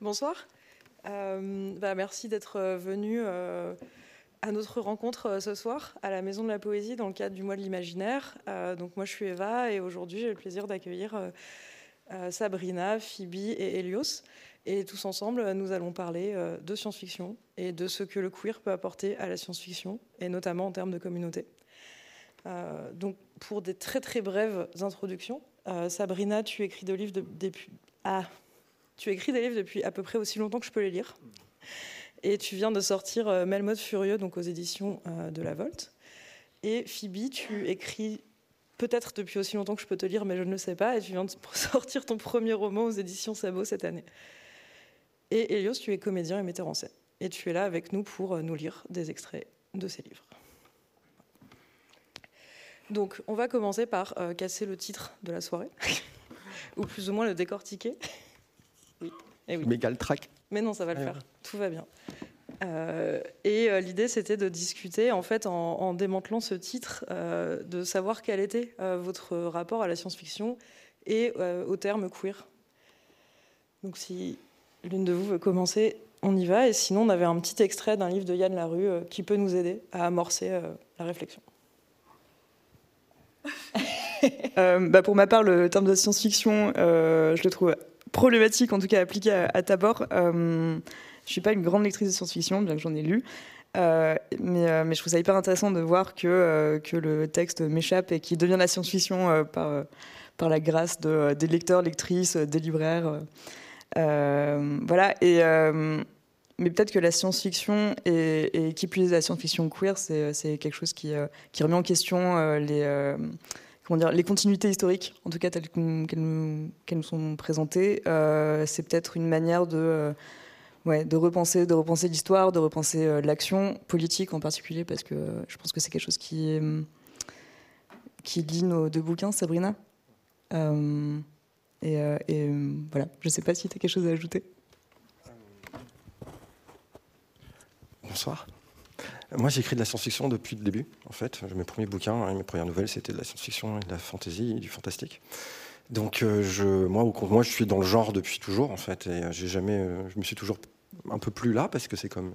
Bonsoir. Euh, bah, merci d'être euh, venu euh, à notre rencontre ce soir à la Maison de la Poésie dans le cadre du mois de l'imaginaire. donc moi je suis Eva et aujourd'hui j'ai le plaisir d'accueillir Sabrina, Phoebe et Elios. Et tous ensemble, nous allons parler de science-fiction et de ce que le queer peut apporter à la science-fiction, et notamment en termes de communauté. donc pour des très très brèves introductions, Sabrina, tu écris des livres de, depuis... Ah, tu écris des livres depuis à peu près aussi longtemps que je peux les lire. Et tu viens de sortir euh, Melmode Furieux, donc aux éditions euh, de La Volte. Et Phoebe, tu écris peut-être depuis aussi longtemps que je peux te lire, mais je ne le sais pas. Et tu viens de sortir ton premier roman aux éditions Sabot cette année. Et Elios, tu es comédien et metteur en scène. Et tu es là avec nous pour euh, nous lire des extraits de ces livres. Donc, on va commencer par casser le titre de la soirée, ou plus ou moins le décortiquer. Oui. Eh oui. Méga track. Mais non, ça va le faire. Tout va bien. Euh, et euh, l'idée, c'était de discuter, en fait, en, démantelant ce titre, euh, de savoir quel était votre rapport à la science-fiction et au terme queer. Donc, si l'une de vous veut commencer, on y va. Et sinon, on avait un petit extrait d'un livre de Yann Larue qui peut nous aider à amorcer la réflexion. bah pour ma part, le terme de science-fiction, je le trouve problématique, en tout cas appliquée à, à Tabor. Euh, je suis pas une grande lectrice de science-fiction, bien que j'en ai lu. Euh, mais, euh, mais, je trouve ça hyper intéressant de voir que, euh, que le texte m'échappe et qu'il devient la science-fiction par, par la grâce de, des lecteurs, lectrices, des libraires. voilà. Et, mais peut-être que la science-fiction et, et qui plus la science-fiction queer, c'est quelque chose qui, qui remet en question les les continuités historiques, en tout cas telles qu'elles nous, sont présentées, euh, c'est peut-être une manière de, euh, de repenser, de repenser l'histoire, de repenser euh, l'action politique en particulier, parce que je pense que c'est quelque chose qui, qui lit nos deux bouquins, Sabrina. et voilà, je ne sais pas si tu as quelque chose à ajouter. Bonsoir. Moi, j'écris de la science-fiction depuis le début, en fait. Mes premiers bouquins, hein, mes premières nouvelles, c'était de la science-fiction et de la fantasy du fantastique. Donc, euh, je, moi, je suis dans le genre depuis toujours, en fait. Et euh, j'ai jamais, euh, je me suis toujours un peu plus là parce que c'est comme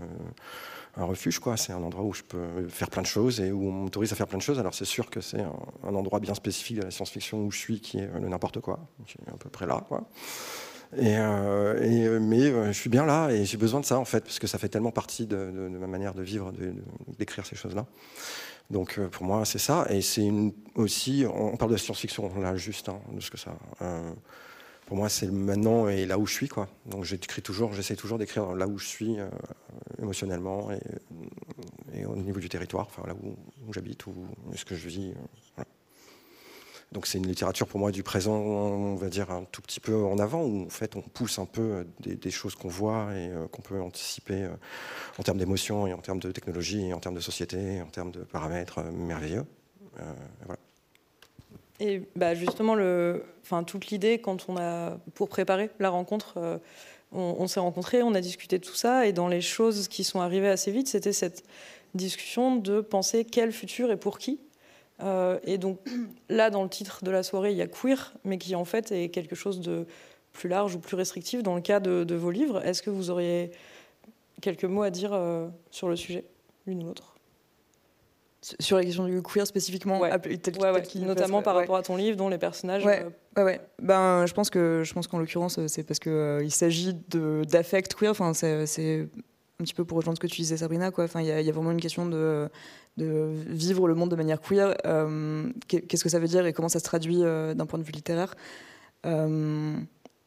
un refuge, quoi. C'est un endroit où je peux faire plein de choses et où on m'autorise à faire plein de choses. Alors, c'est sûr que c'est un, endroit bien spécifique de la science-fiction où je suis, qui est le n'importe quoi. Je suis à peu près là, quoi. Et, euh, euh, mais euh, je suis bien là et j'ai besoin de ça en fait, parce que ça fait tellement partie de, ma manière de vivre, d'écrire ces choses-là. Donc pour moi, c'est ça. Et c'est aussi, on parle de science-fiction là, juste, hein, de ce que ça. pour moi, c'est maintenant et là où je suis, quoi. Donc j'écris toujours, j'essaie toujours d'écrire là où je suis émotionnellement et, au niveau du territoire, enfin là où, j'habite ou ce que je vis. Donc c'est une littérature pour moi du présent, on va dire un tout petit peu en avant, où en fait on pousse un peu des, choses qu'on voit et euh, qu'on peut anticiper euh, en termes d'émotion et en termes de technologie en termes de société en termes de paramètres euh, merveilleux. Et bah justement, le, enfin, toute l'idée, quand on a, pour préparer la rencontre, on, on s'est rencontrés, on a discuté de tout ça, et dans les choses qui sont arrivées assez vite, c'était cette discussion de penser quel futur et pour qui. Euh, et donc là, dans le titre de la soirée, il y a queer, mais qui en fait est quelque chose de plus large ou plus restrictif dans le cas de, vos livres. Est-ce que vous auriez quelques mots à dire euh, sur le sujet, l'une ou l'autre? Sur la question du queer spécifiquement, notamment par rapport à ton livre, dont les personnages. Ouais, euh, ouais, Ben, je pense que je pense qu'en l'occurrence, c'est parce que il s'agit d'affect queer. Enfin, c'est un petit peu pour rejoindre ce que tu disais, Sabrina. Quoi. Enfin, il y, a vraiment une question de vivre le monde de manière queer. Euh, qu'est-ce que ça veut dire et comment ça se traduit euh, d'un point de vue littéraire? Euh,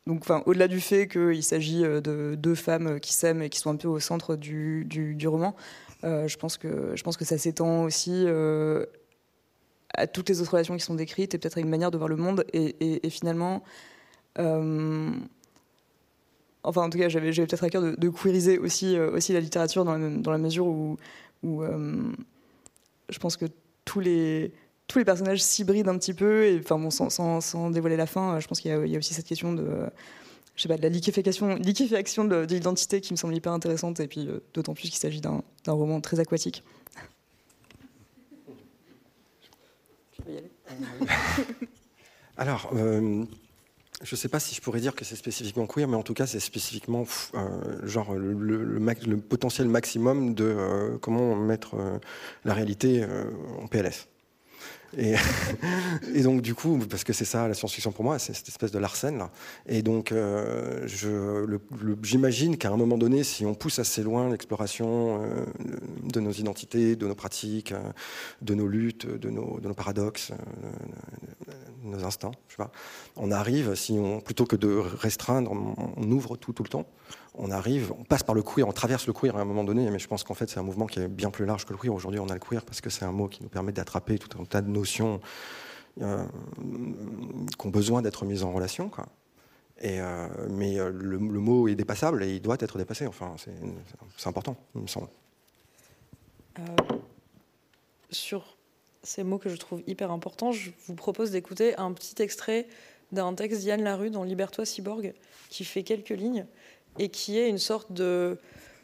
donc, enfin, au-delà du fait qu'il s'agit de deux femmes qui s'aiment et qui sont un peu au centre du, du, roman, je, pense que, je pense que ça s'étend aussi à toutes les autres relations qui sont décrites et peut-être à une manière de voir le monde. Et, finalement, enfin, en tout cas, j'avais peut-être à cœur de, de queeriser aussi, la littérature dans la, mesure où, où je pense que tous les, tous les personnages s'hybrident un petit peu, et enfin sans, dévoiler la fin, je pense qu'il y, a aussi cette question de, je la liquéfaction, de, l'identité qui me semble hyper intéressante, et puis euh, d'autant plus qu'il s'agit d'un roman très aquatique. Tu peux y aller Alors, euh, je ne sais pas si je pourrais dire que c'est spécifiquement queer, mais en tout cas, c'est spécifiquement genre le, potentiel maximum de comment mettre la réalité en PLS. Et, donc, du coup, parce que c'est ça la science-fiction pour moi, c'est cette espèce de Larsen. Et donc, euh, j'imagine qu'à un moment donné, si on pousse assez loin l'exploration euh, de nos identités, de nos pratiques, euh, de nos luttes, de nos, paradoxes, de nos instincts, on arrive, si on, plutôt que de restreindre, on ouvre tout, tout le temps on arrive, on passe par le queer, on traverse le queer à un moment donné, mais je pense qu'en fait c'est un mouvement qui est bien plus large que le queer. Aujourd'hui on a le queer parce que c'est un mot qui nous permet d'attraper tout un tas de notions euh, qui ont besoin d'être mises en relation. Euh, mais euh, le, mot est dépassable et il doit être dépassé. Enfin, c'est important, il me semble. sur ces mots que je trouve hyper importants, je vous propose d'écouter un petit extrait d'un texte d'Yann Larue dans Libertois Cyborg qui fait quelques lignes et qui est une sorte de,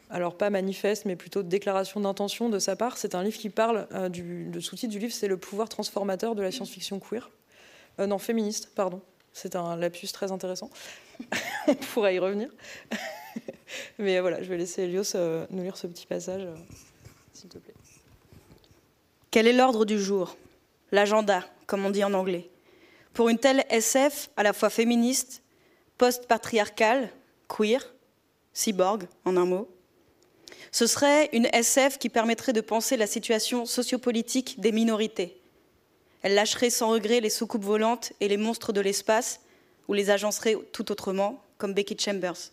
alors pas manifeste, mais plutôt de déclaration d'intention de sa part. C'est un livre qui parle, euh, du, le sous-titre du livre, c'est le pouvoir transformateur de la science-fiction queer. Euh, non, féministe, pardon. C'est un lapsus très intéressant. On pourra y revenir. mais voilà, je vais laisser Elios euh, nous lire ce petit passage, s'il te plaît. Quel est l'ordre du jour? L'agenda, comme on dit en anglais. Pour une telle SF à la fois féministe, post-patriarcale, queer, cyborg en un mot. Ce serait une SF qui permettrait de penser la situation sociopolitique des minorités. Elle lâcherait sans regret les soucoupes volantes et les monstres de l'espace, ou les agencerait tout autrement, comme Becky Chambers.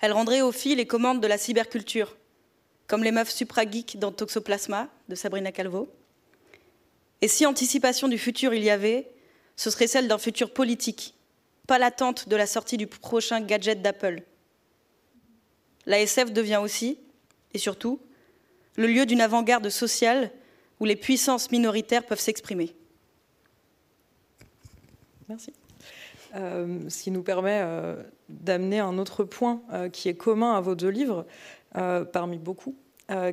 Elle rendrait aux filles les commandes de la cyberculture, comme les meufs suprageeks dans Toxoplasma de Sabrina Calvo. Et si anticipation du futur il y avait, ce serait celle d'un futur politique, pas l'attente de la sortie du prochain gadget d'Apple. La SF devient aussi, et surtout, le lieu d'une avant-garde sociale où les puissances minoritaires peuvent s'exprimer. Merci. Euh, ce qui nous permet euh, d'amener un autre point euh, qui est commun à vos deux livres, parmi beaucoup,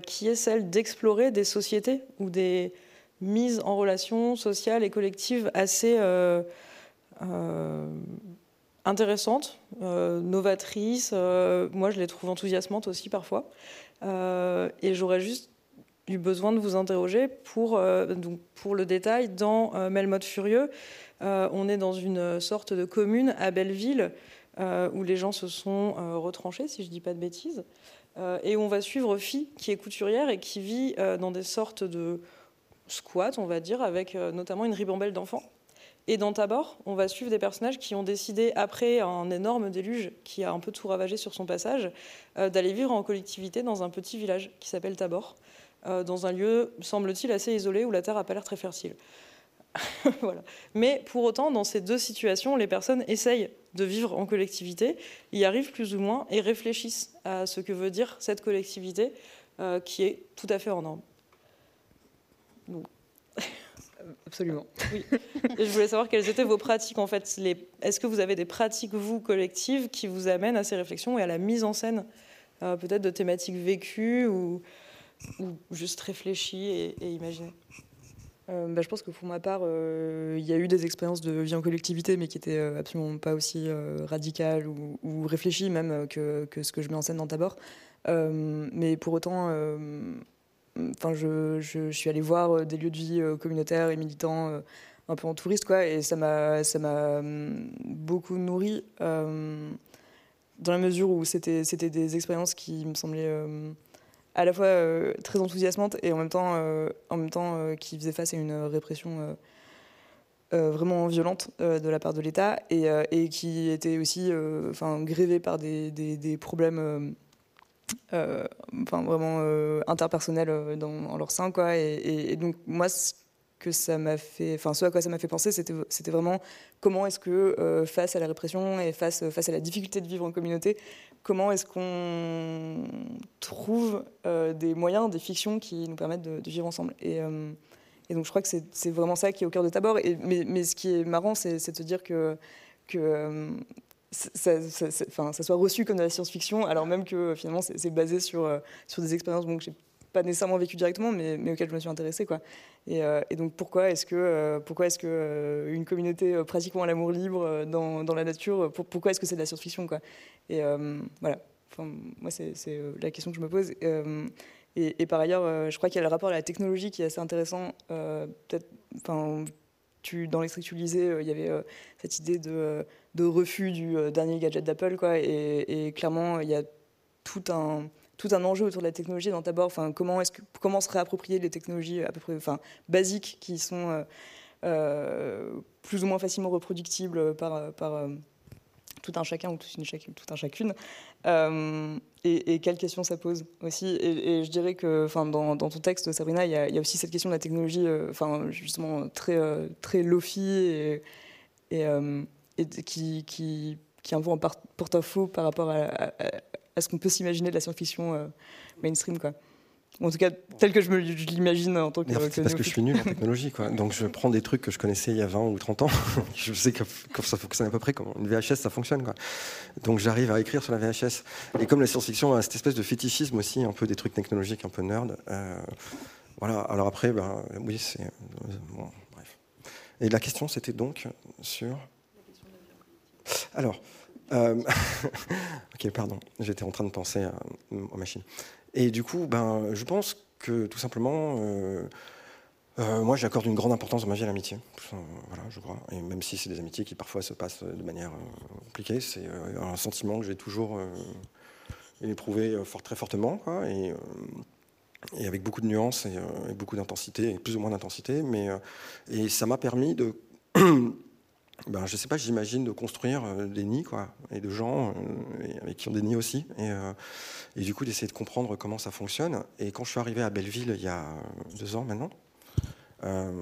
qui est celle d'explorer des sociétés ou des mises en relation sociales et collectives assez euh, intéressante, euh, novatrice. Euh, moi, je les trouve enthousiasmantes aussi parfois. et j'aurais juste eu besoin de vous interroger pour, donc pour le détail. Dans Melmoth Furieux, on est dans une sorte de commune à Belleville où les gens se sont retranchés, si je ne dis pas de bêtises, et on va suivre Phi, qui est couturière et qui vit dans des sortes de squats, on va dire, avec notamment une ribambelle d'enfants. Et dans Tabor, on va suivre des personnages qui ont décidé, après un énorme déluge qui a un peu tout ravagé sur son passage, euh, d'aller vivre en collectivité dans un petit village qui s'appelle Tabor, euh, dans un lieu, semble-t-il, assez isolé où la terre n'a pas l'air très fertile. voilà. Mais pour autant, dans ces deux situations, les personnes essayent de vivre en collectivité, y arrivent plus ou moins et réfléchissent à ce que veut dire cette collectivité euh, qui est tout à fait en norme. Absolument. Oui. je voulais savoir quelles étaient vos pratiques en fait. Est-ce que vous avez des pratiques, vous, collectives, qui vous amènent à ces réflexions et à la mise en scène, euh, peut-être de thématiques vécues ou, juste réfléchies et, imaginées? Euh, bah, je pense que pour ma part, euh, il y a eu des expériences de vie en collectivité, mais qui étaient absolument pas aussi radicales ou, réfléchies même que, que, ce que je mets en scène dans Tabor. mais pour autant, Enfin, je, suis allée voir euh, des lieux de vie euh, communautaires et militants euh, un peu en touriste, quoi, et ça m'a, hum, beaucoup nourri dans la mesure où c'était, des expériences qui me semblaient à la fois très enthousiasmantes et en même temps, qui faisaient face à une répression vraiment violente de la part de l'État et, qui étaient aussi enfin, grévées par des, problèmes enfin vraiment euh, interpersonnel euh, dans, leur sein quoi. Et, donc moi que ça m'a fait enfin ce à quoi ça m'a fait penser c'était vraiment comment est-ce que face à la répression et face à la difficulté de vivre en communauté comment est-ce qu'on trouve des moyens des fictions qui nous permettent de, vivre ensemble. Et, donc je crois que c'est vraiment ça qui est au cœur de Tabor. Et mais, ce qui est marrant c'est de se dire que ça, soit reçu comme de la science-fiction, alors même que finalement c'est basé sur, euh, sur des expériences bon, que j'ai pas nécessairement vécu directement, mais, mais auxquelles je me suis intéressée. Quoi. Et, et donc pourquoi est-ce que, pourquoi est-ce communauté pratiquement l'amour libre dans, dans, la nature, pourquoi est-ce que c'est de la science-fiction quoi? Et voilà, enfin, moi c'est la question que je me pose. Et, et, par ailleurs, je crois qu'il y a le rapport à la technologie qui est assez intéressant. Peut-être, dans l'extrait que tu lisais, il y avait cette idée de, de refus du dernier gadget d'Apple, quoi. Et, clairement, il y a tout un tout un enjeu autour de la technologie dans ta board. Enfin, comment comment se réapproprier les technologies à peu près, enfin, basiques qui sont euh, euh, plus ou moins facilement reproductibles par euh, tout un chacun ou toute une chacune, tout un chacune. Et, et, quelles questions ça pose aussi. Et, je dirais que, dans, dans, ton texte, Sabrina, il y, a, aussi cette question de la technologie, enfin, justement très très lofi et, et, qui, qui qui un peu en porte-à-faux par rapport à, ce qu'on peut s'imaginer de la science-fiction euh, mainstream. Quoi. En tout cas, tel que je, me, l'imagine en tant que. C'est parce que je suis nul en technologie, quoi. Donc je prends des trucs que je connaissais il y a 20 ou 30 ans. je sais que, ça fonctionne à peu près comme une VHS, ça fonctionne, quoi. Donc j'arrive à écrire sur la VHS. Et comme la science-fiction a cette espèce de fétichisme aussi, un peu des trucs technologiques, un peu nerd. Euh, voilà. Alors après, ben, oui, c'est. Bon, bref. Et la question, c'était donc sur. Alors. Euh, ok, pardon, j'étais en train de penser aux machines. Et du coup, ben, je pense que tout simplement, euh, euh, moi j'accorde une grande importance dans ma vie à l'amitié. Voilà, je crois. Et même si c'est des amitiés qui parfois se passent de manière compliquée, c'est un sentiment que j'ai toujours éprouvé fort, très fortement. Quoi, et, et, avec beaucoup de nuances et, et beaucoup d'intensité, plus ou moins d'intensité. Mais, et ça m'a permis de. ben, je sais pas, j'imagine de construire euh, des nids, quoi, et de gens euh, avec qui ont des nids aussi, et, euh, et du coup d'essayer de comprendre comment ça fonctionne. Et quand je suis arrivé à Belleville il y a deux ans maintenant, ben,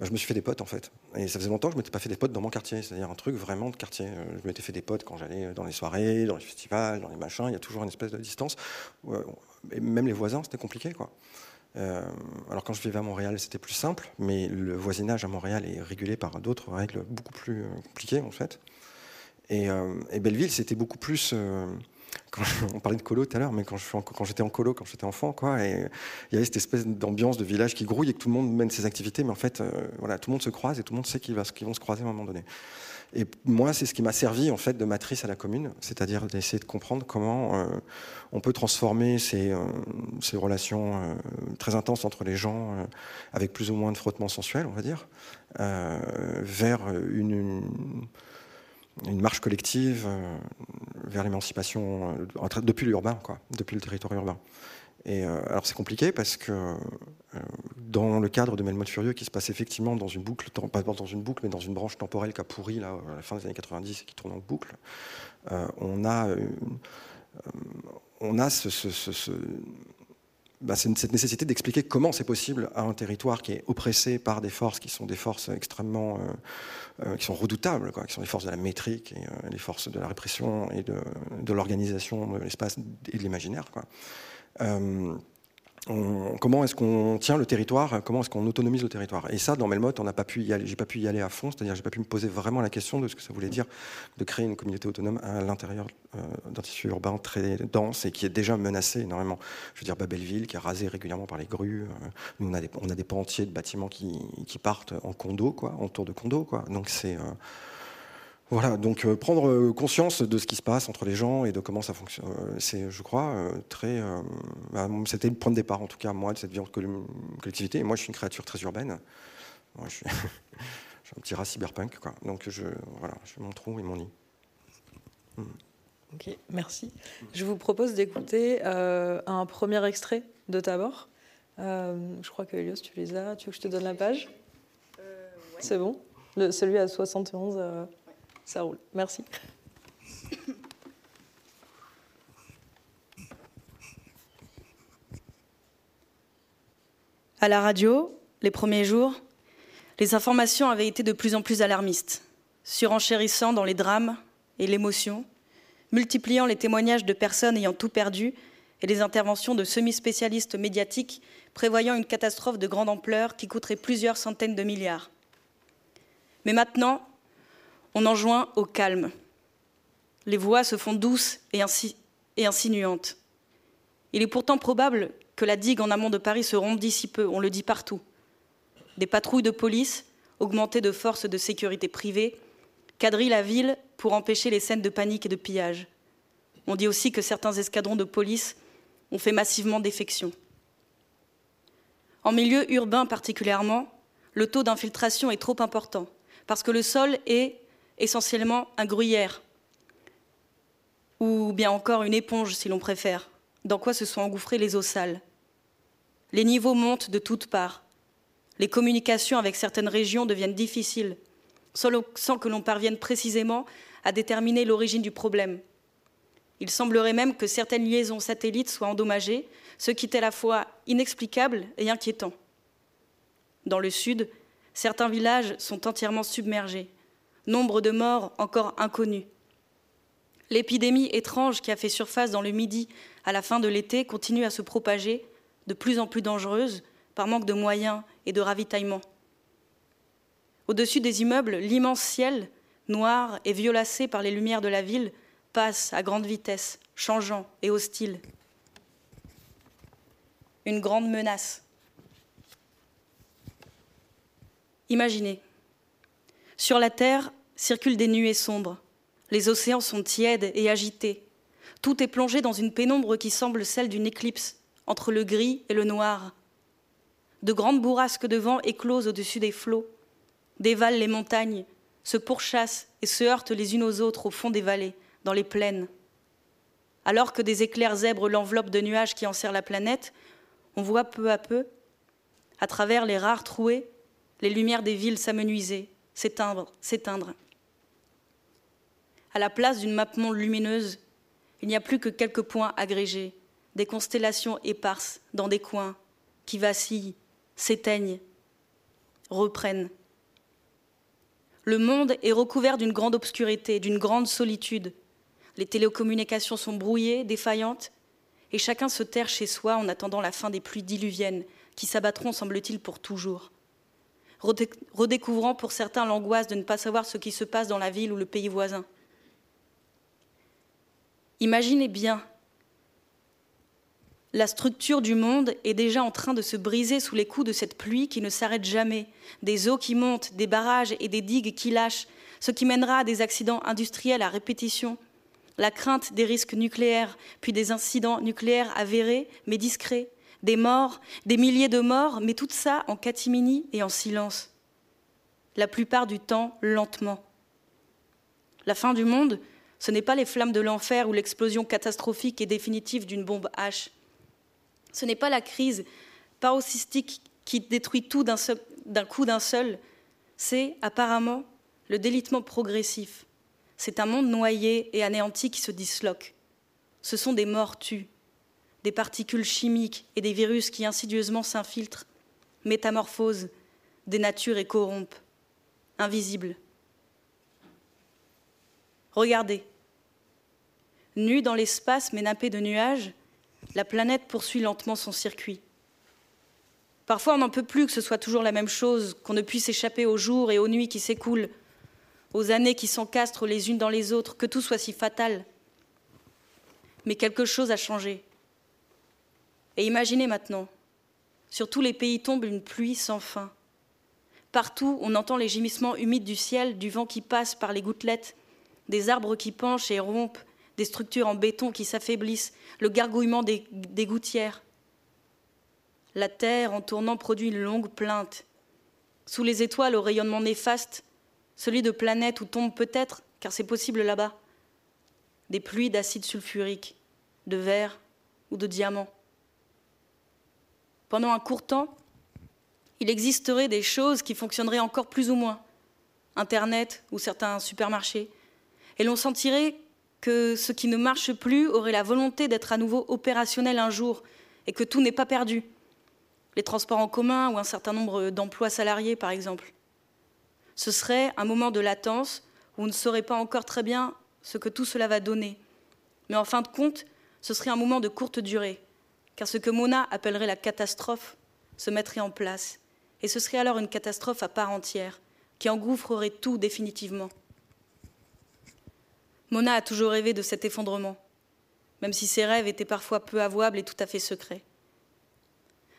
je me suis fait des potes en fait. Et ça faisait longtemps que je m'étais pas fait des potes dans mon quartier, c'est-à-dire un truc vraiment de quartier. Je m'étais fait des potes quand j'allais dans les soirées, dans les festivals, dans les machins. Il y a toujours une espèce de distance. Et même les voisins, c'était compliqué, quoi. Euh, alors quand je vivais à Montréal, c'était plus simple, mais le voisinage à Montréal est régulé par d'autres règles beaucoup plus euh, compliquées en fait. Et, euh, Belleville, c'était beaucoup plus. Quand on parlait de colo tout à l'heure, mais quand, j'étais en colo, quand j'étais enfant, quoi, et il y avait cette espèce d'ambiance de village qui grouille et que tout le monde mène ses activités, mais en fait, voilà, tout le monde se croise et tout le monde sait qu'ils vont se croiser à un moment donné. Et moi, c'est ce qui m'a servi en fait de matrice à la commune, c'est-à-dire d'essayer de comprendre comment euh, on peut transformer ces, euh, relations euh, très intenses entre les gens, avec plus ou moins de frottement sensuel, on va dire, vers une, une, marche collective, vers l'émancipation depuis l'urbain, quoi, depuis le territoire urbain. Et alors c'est compliqué parce que dans le cadre de Melmoth Furieux, qui se passe effectivement dans une boucle, pas dans une boucle, mais dans une branche temporelle qui a pourri là, à la fin des années 90 et qui tourne en boucle, euh, on a, euh, cette nécessité d'expliquer comment c'est possible à un territoire qui est oppressé par des forces qui sont des forces extrêmement, euh, qui sont redoutables, qui sont les forces de la métrique et les forces de la répression et de l'organisation de l'espace et de l'imaginaire. Quoi comment est-ce qu'on tient le territoire, comment est-ce qu'on autonomise le territoire? Et ça, dans Melmoth, on n'a pas pu y aller. J'ai pas pu y aller à fond, c'est-à-dire j'ai pas pu me poser vraiment la question de ce que ça voulait dire de créer une communauté autonome à l'intérieur euh, d'un tissu urbain très dense et qui est déjà menacé énormément. Je veux dire Babelville qui est rasé régulièrement par les grues. Euh, nous, on a des, on pans de bâtiments qui, partent en condo, quoi, en tour de condo, quoi. Donc c'est euh, voilà, donc euh, prendre euh, conscience de ce qui se passe entre les gens et de comment ça fonctionne, euh, c'est, je crois, très. Bah, c'était le point de départ, en tout cas, moi, de cette vie en collectivité. Et moi, je suis une créature très urbaine. Moi, je, suis, un petit rat cyberpunk, quoi. Donc, je, voilà, je mon trou et mon nid. Hmm. Ok, merci. Je vous propose d'écouter un premier extrait de Tabor. je crois que Elios, tu les as. Tu veux que je te donne la page? C'est bon? Le, Celui à 71. Ça roule. Merci. À la radio, les premiers jours, les informations avaient été de plus en plus alarmistes, surenchérissant dans les drames et l'émotion, multipliant les témoignages de personnes ayant tout perdu et les interventions de semi-spécialistes médiatiques prévoyant une catastrophe de grande ampleur qui coûterait plusieurs centaines de milliards. Mais maintenant, on enjoint au calme. Les voix se font douces et, insinuantes. Il est pourtant probable que la digue en amont de Paris se rompt d'ici peu, on le dit partout. Des patrouilles de police, augmentées de forces de sécurité privées, quadrillent la ville pour empêcher les scènes de panique et de pillage. On dit aussi que certains escadrons de police ont fait massivement défection. En milieu urbain particulièrement, le taux d'infiltration est trop important, parce que le sol est essentiellement un gruyère, ou bien encore une éponge si l'on préfère, dans quoi se sont engouffrées les eaux sales. Les niveaux montent de toutes parts. Les communications avec certaines régions deviennent difficiles, sans que l'on parvienne précisément à déterminer l'origine du problème. Il semblerait même que certaines liaisons satellites soient endommagées, ce qui est à la fois inexplicable et inquiétant. Dans le sud, certains villages sont entièrement submergés, nombre de morts encore inconnus. L'épidémie étrange qui a fait surface dans le Midi à la fin de l'été continue à se propager, de plus en plus dangereuse, par manque de moyens et de ravitaillement. Au-dessus des immeubles, l'immense ciel, noir et violacé par les lumières de la ville, passe à grande vitesse, changeant et hostile. Une grande menace. Imaginez. Sur la Terre circulent des nuées sombres. Les océans sont tièdes et agités. Tout est plongé dans une pénombre qui semble celle d'une éclipse, entre le gris et le noir. De grandes bourrasques de vent éclosent au-dessus des flots, dévalent les montagnes, se pourchassent et se heurtent les unes aux autres au fond des vallées, dans les plaines. Alors que des éclairs zèbrent l'enveloppe de nuages qui enserrent la planète, on voit peu à peu, à travers les rares trouées, les lumières des villes s'amenuiser, s'éteindre, s'éteindre. À la place d'une map monde lumineuse, il n'y a plus que quelques points agrégés, des constellations éparses dans des coins qui vacillent, s'éteignent, reprennent. Le monde est recouvert d'une grande obscurité, d'une grande solitude. Les télécommunications sont brouillées, défaillantes, et chacun se terre chez soi en attendant la fin des pluies diluviennes qui s'abattront, semble-t-il, pour toujours redécouvrant pour certains l'angoisse de ne pas savoir ce qui se passe dans la ville ou le pays voisin. Imaginez bien, la structure du monde est déjà en train de se briser sous les coups de cette pluie qui ne s'arrête jamais, des eaux qui montent, des barrages et des digues qui lâchent, ce qui mènera à des accidents industriels à répétition, la crainte des risques nucléaires, puis des incidents nucléaires avérés mais discrets, des morts, des milliers de morts, mais tout ça en catimini et en silence. La plupart du temps, lentement. La fin du monde, ce n'est pas les flammes de l'enfer ou l'explosion catastrophique et définitive d'une bombe H. Ce n'est pas la crise paroxystique qui détruit tout d'un coup d'un seul. C'est apparemment le délitement progressif. C'est un monde noyé et anéanti qui se disloque. Ce sont des morts tues des particules chimiques et des virus qui insidieusement s'infiltrent, métamorphosent, dénaturent et corrompent, invisibles. Regardez. Nue dans l'espace mais nappée de nuages, la planète poursuit lentement son circuit. Parfois on n'en peut plus que ce soit toujours la même chose, qu'on ne puisse échapper aux jours et aux nuits qui s'écoulent, aux années qui s'encastrent les unes dans les autres, que tout soit si fatal. Mais quelque chose a changé. Et imaginez maintenant, sur tous les pays tombe une pluie sans fin. Partout, on entend les gémissements humides du ciel, du vent qui passe par les gouttelettes, des arbres qui penchent et rompent, des structures en béton qui s'affaiblissent, le gargouillement des, gouttières. La terre, en tournant, produit une longue plainte. Sous les étoiles, au rayonnement néfaste, celui de planètes où tombe peut-être, car c'est possible là-bas, des pluies d'acide sulfurique, de verre ou de diamant pendant un court temps, il existerait des choses qui fonctionneraient encore plus ou moins, Internet ou certains supermarchés, et l'on sentirait que ce qui ne marche plus aurait la volonté d'être à nouveau opérationnel un jour, et que tout n'est pas perdu. Les transports en commun ou un certain nombre d'emplois salariés, par exemple. Ce serait un moment de latence où on ne saurait pas encore très bien ce que tout cela va donner. Mais en fin de compte, ce serait un moment de courte durée, car ce que Mona appellerait la catastrophe se mettrait en place, et ce serait alors une catastrophe à part entière, qui engouffrerait tout définitivement. Mona a toujours rêvé de cet effondrement, même si ses rêves étaient parfois peu avouables et tout à fait secrets.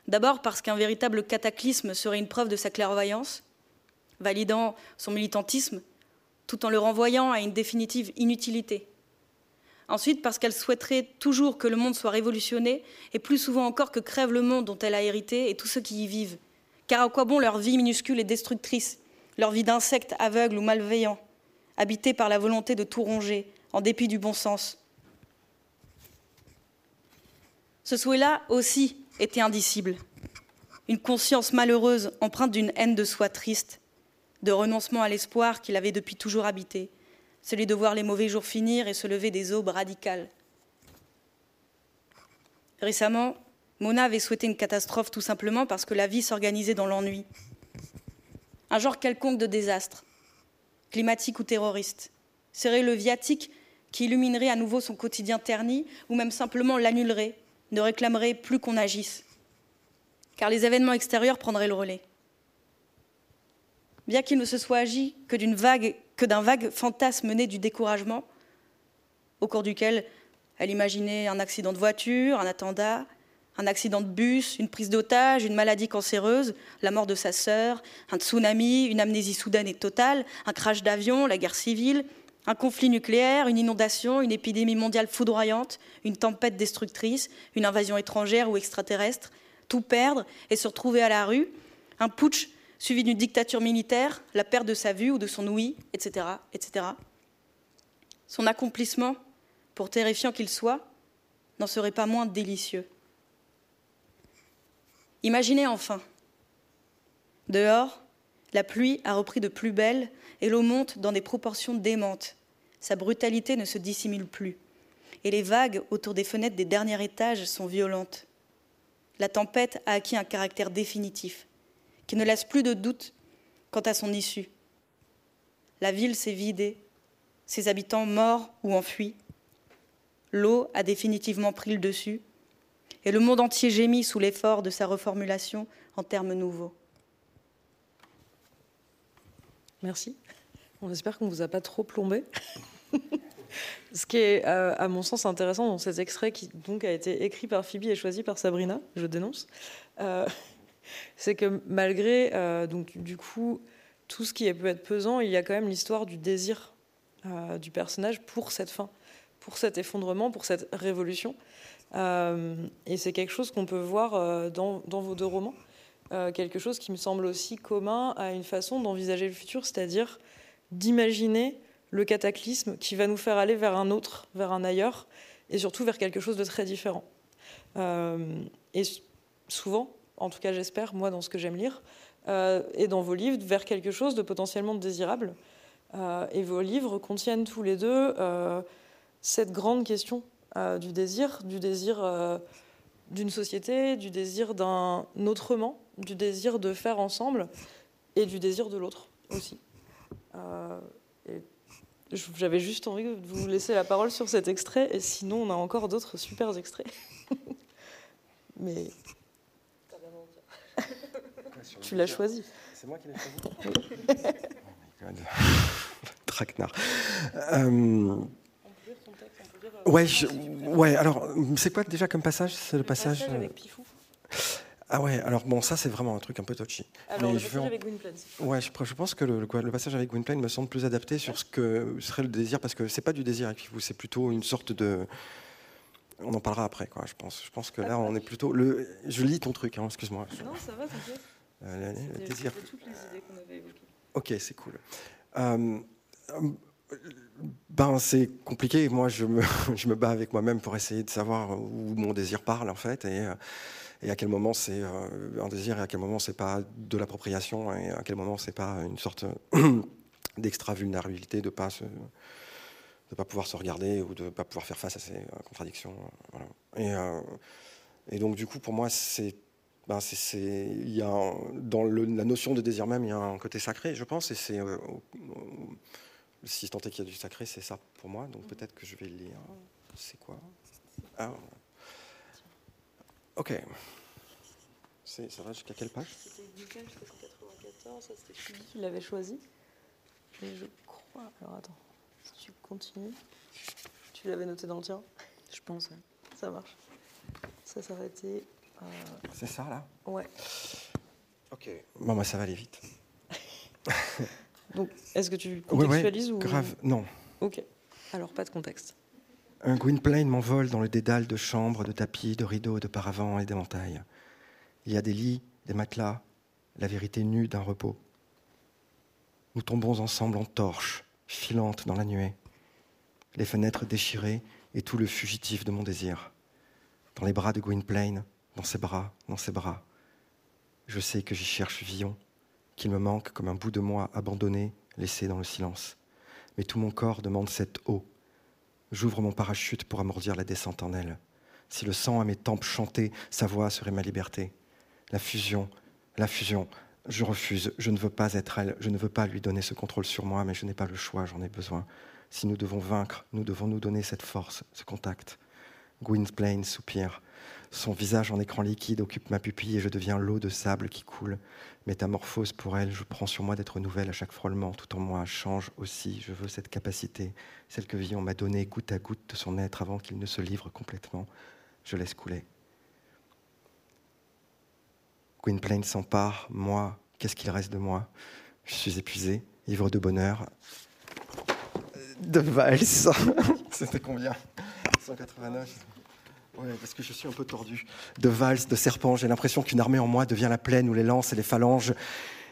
D'abord parce qu'un véritable cataclysme serait une preuve de sa clairvoyance, validant son militantisme, tout en le renvoyant à une définitive inutilité. Ensuite, parce qu'elle souhaiterait toujours que le monde soit révolutionné, et plus souvent encore que crève le monde dont elle a hérité et tous ceux qui y vivent. Car à quoi bon leur vie minuscule et destructrice, leur vie d'insectes aveugles ou malveillants, habités par la volonté de tout ronger, en dépit du bon sens? Ce souhait-là aussi était indicible. Une conscience malheureuse, empreinte d'une haine de soi triste, de renoncement à l'espoir qu'il avait depuis toujours habité, celui de voir les mauvais jours finir et se lever des aubes radicales. Récemment, Mona avait souhaité une catastrophe tout simplement parce que la vie s'organisait dans l'ennui. Un genre quelconque de désastre, climatique ou terroriste, serait le viatique qui illuminerait à nouveau son quotidien terni ou même simplement l'annulerait, ne réclamerait plus qu'on agisse. Car les événements extérieurs prendraient le relais bien qu'il ne se soit agi que d'une vague, que d'un vague fantasme né du découragement, au cours duquel elle imaginait un accident de voiture, un attentat, un accident de bus, une prise d'otage, une maladie cancéreuse, la mort de sa sœur, un tsunami, une amnésie soudaine et totale, un crash d'avion, la guerre civile, un conflit nucléaire, une inondation, une épidémie mondiale foudroyante, une tempête destructrice, une invasion étrangère ou extraterrestre, tout perdre et se retrouver à la rue, un putsch suivi d'une dictature militaire, la perte de sa vue ou de son ouïe, etc., etc. Son accomplissement, pour terrifiant qu'il soit, n'en serait pas moins délicieux. Imaginez enfin, dehors, la pluie a repris de plus belle et l'eau monte dans des proportions démentes. Sa brutalité ne se dissimule plus. Et les vagues autour des fenêtres des derniers étages sont violentes. La tempête a acquis un caractère définitif qui ne laisse plus de doute quant à son issue. La ville s'est vidée, ses habitants morts ou enfuis. L'eau a définitivement pris le dessus, et le monde entier gémit sous l'effort de sa reformulation en termes nouveaux. Merci. On espère qu'on ne vous a pas trop plombé. Ce qui est, euh, à mon sens, intéressant dans cet extrait qui donc a été écrit par Phoebe et choisi par Sabrina, je dénonce, euh, c'est que malgré euh, donc du coup tout ce qui peut être pesant, il y a quand même l'histoire du désir euh, du personnage pour cette fin, pour cet effondrement, pour cette révolution. Euh, et c'est quelque chose qu'on peut voir dans, dans, vos deux romans, quelque chose qui me semble aussi commun à une façon d'envisager le futur, c'est-à-dire d'imaginer le cataclysme qui va nous faire aller vers un autre, vers un ailleurs, et surtout vers quelque chose de très différent. et souvent, en tout cas j'espère, moi, dans ce que j'aime lire, euh, et dans vos livres, vers quelque chose de potentiellement désirable. Euh, et vos livres contiennent tous les deux euh, cette grande question du désir, du désir d'une société, du désir d'un autrement, du désir de faire ensemble, et du désir de l'autre aussi. J'avais juste envie de vous laisser la parole sur cet extrait, et sinon on a encore d'autres super extraits. Mais tu l'as choisi. C'est moi qui l'ai choisi. oh my Traquenard. Euh... Ouais, je... ouais, alors, c'est quoi déjà comme passage C'est le passage. passage avec Pifou. Ah ouais, alors bon, ça c'est vraiment un truc un peu touchy. Alors, le passage avec Gwynplaine. Ouais, je, je, pense que le, le, passage avec Gwynplaine me semble plus adapté sur ce que serait le désir, parce que c'est pas du désir avec Pifou, c'est plutôt une sorte de. On en parlera après, quoi, je pense. Je pense que là, on est plutôt. Le... Je lis ton truc, hein, excuse-moi. Non, ça va, t'inquiète. Euh, le désir. toutes les idées qu'on avait évoquées. Ok, c'est cool. Euh, ben, c'est compliqué. Moi, je me, je me bats avec moi-même pour essayer de savoir où mon désir parle, en fait, et, et à quel moment c'est euh, un désir et à quel moment c'est pas de l'appropriation et à quel moment c'est pas une sorte d'extra vulnérabilité de pas se, de pas pouvoir se regarder ou de pas pouvoir faire face à ces contradictions. Voilà. Et, euh, et donc, du coup, pour moi, c'est ben c'est, il y a dans le, la notion de désir même, il y a un côté sacré, je pense, et c'est euh, si tant est qu'il y a du sacré, c'est ça pour moi. Donc peut-être que je vais le lire. C'est quoi? Ah. Ok. C'est, ça va jusqu'à quelle page? C'était nickel jusqu'à 194, ça c'était Philippe qui l'avait choisi. Mais je crois. Alors attends, si tu continues, tu l'avais noté dans le tien? Je pense. Ouais. Ça marche. Ça s'arrêtait C'est ça là? Ouais. Ok. Bon, moi, ça va aller vite. Donc, est-ce que tu Ouais, ouais, contextualises ou Grave, non. Ok. Alors, pas de contexte. Un Gwynplaine m'envole dans le dédale de chambres, de tapis, de rideaux, de paravents et d'éventails. Il y a des lits, des matelas, la vérité nue d'un repos. Nous tombons ensemble en torches, filantes dans la nuée, les fenêtres déchirées et tout le fugitif de mon désir. Dans les bras de Gwynplaine, dans ses bras, dans ses bras. Je sais que j'y cherche Villon, qu'il me manque comme un bout de moi abandonné, laissé dans le silence. Mais tout mon corps demande cette eau. J'ouvre mon parachute pour amordir la descente en elle. Si le sang à mes tempes chantait, sa voix serait ma liberté. La fusion, la fusion, je refuse, je ne veux pas être elle, je ne veux pas lui donner ce contrôle sur moi, mais je n'ai pas le choix, j'en ai besoin. Si nous devons vaincre, nous devons nous donner cette force, ce contact. Gwynplaine soupire. Son visage en écran liquide occupe ma pupille et je deviens l'eau de sable qui coule. Métamorphose pour elle, je prends sur moi d'être nouvelle à chaque frôlement. Tout en moi change aussi. Je veux cette capacité, celle que Villon m'a donnée goutte à goutte de son être avant qu'il ne se livre complètement. Je laisse couler. Gwynplaine s'empare. Moi, qu'est-ce qu'il reste de moi? Je suis épuisé, ivre de bonheur. De valse. C'était combien? 189 Ouais, parce que je suis un peu tordu. De valse, de serpent, j'ai l'impression qu'une armée en moi devient la plaine où les lances et les phalanges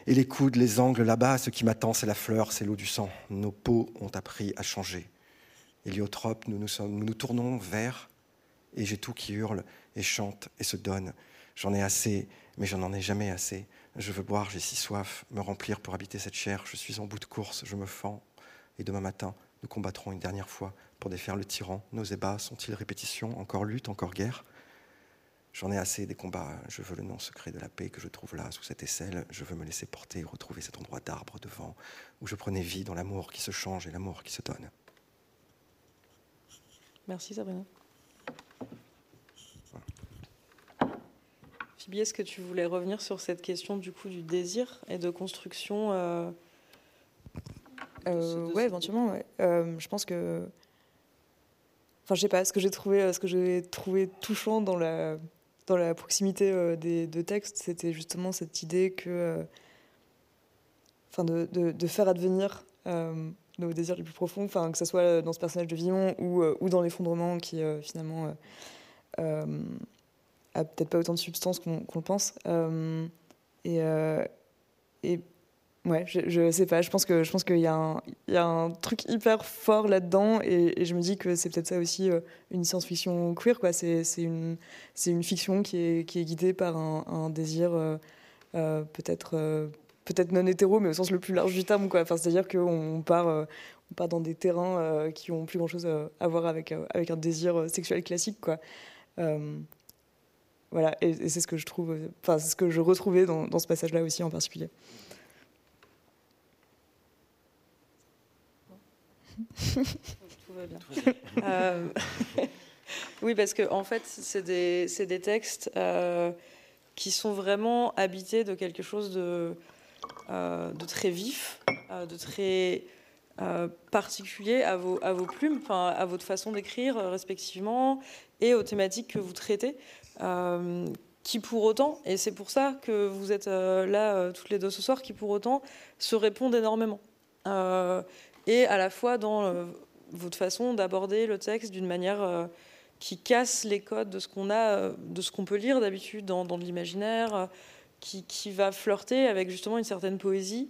et les coudes, les angles là-bas. Ce qui m'attend, c'est la fleur, c'est l'eau du sang. Nos peaux ont appris à changer. Héliotrope, nous nous, nous nous tournons vers, et j'ai tout qui hurle et chante et se donne. J'en ai assez, mais je n'en ai jamais assez. Je veux boire, j'ai si soif, me remplir pour habiter cette chair. Je suis en bout de course, je me fends. Et demain matin, nous combattrons une dernière fois pour défaire le tyran. Nos ébats sont-ils répétition Encore lutte, encore guerre? J'en ai assez des combats. Je veux le nom secret de la paix que je trouve là, sous cette aisselle. Je veux me laisser porter et retrouver cet endroit d'arbre devant où je prenais vie dans l'amour qui se change et l'amour qui se donne. Merci Sabrina. Phoebe, est-ce que tu voulais revenir sur cette question du coup du désir et de construction euh, Euh, ouais, éventuellement. Ouais. Euh, je pense que. Enfin, je sais pas. Ce que j'ai trouvé, euh, ce que j'ai trouvé touchant dans la dans la proximité euh, des deux textes, c'était justement cette idée que, enfin, de, de, de faire advenir nos désirs les plus profonds, enfin, que ce soit dans ce personnage de Villon ou ou dans l'effondrement, qui finalement a peut-être pas autant de substance qu'on le pense. Et et Ouais, je, je sais pas. Je pense que je pense qu'il y, a un- truc hyper fort là-dedans, et, je me dis que c'est peut-être ça aussi euh, une science-fiction queer, quoi. C'est une fiction qui est guidée par un, désir euh, euh, peut-être non hétéro, mais au sens le plus large du terme, quoi. C'est-à-dire qu'on part dans des terrains qui ont plus grand-chose à voir avec un désir sexuel classique, quoi. Voilà, et, c'est ce que je trouve, enfin, ce que je retrouvais dans ce passage-là aussi en particulier. Tout va bien. Euh, oui, parce que en fait, c'est des, textes euh, qui sont vraiment habités de quelque chose de, euh, de très vif, de très particulier à vos, à vos plumes, à votre façon d'écrire respectivement et aux thématiques que vous traitez. qui pour autant, et c'est pour ça que vous êtes euh, là euh, toutes les deux ce soir, qui pour autant se répondent énormément. Euh, et à la fois dans euh, votre façon d'aborder le texte d'une manière euh, qui casse les codes de ce qu'on a, euh, de ce qu'on peut lire d'habitude dans, de l'imaginaire, qui, qui va flirter avec justement une certaine poésie,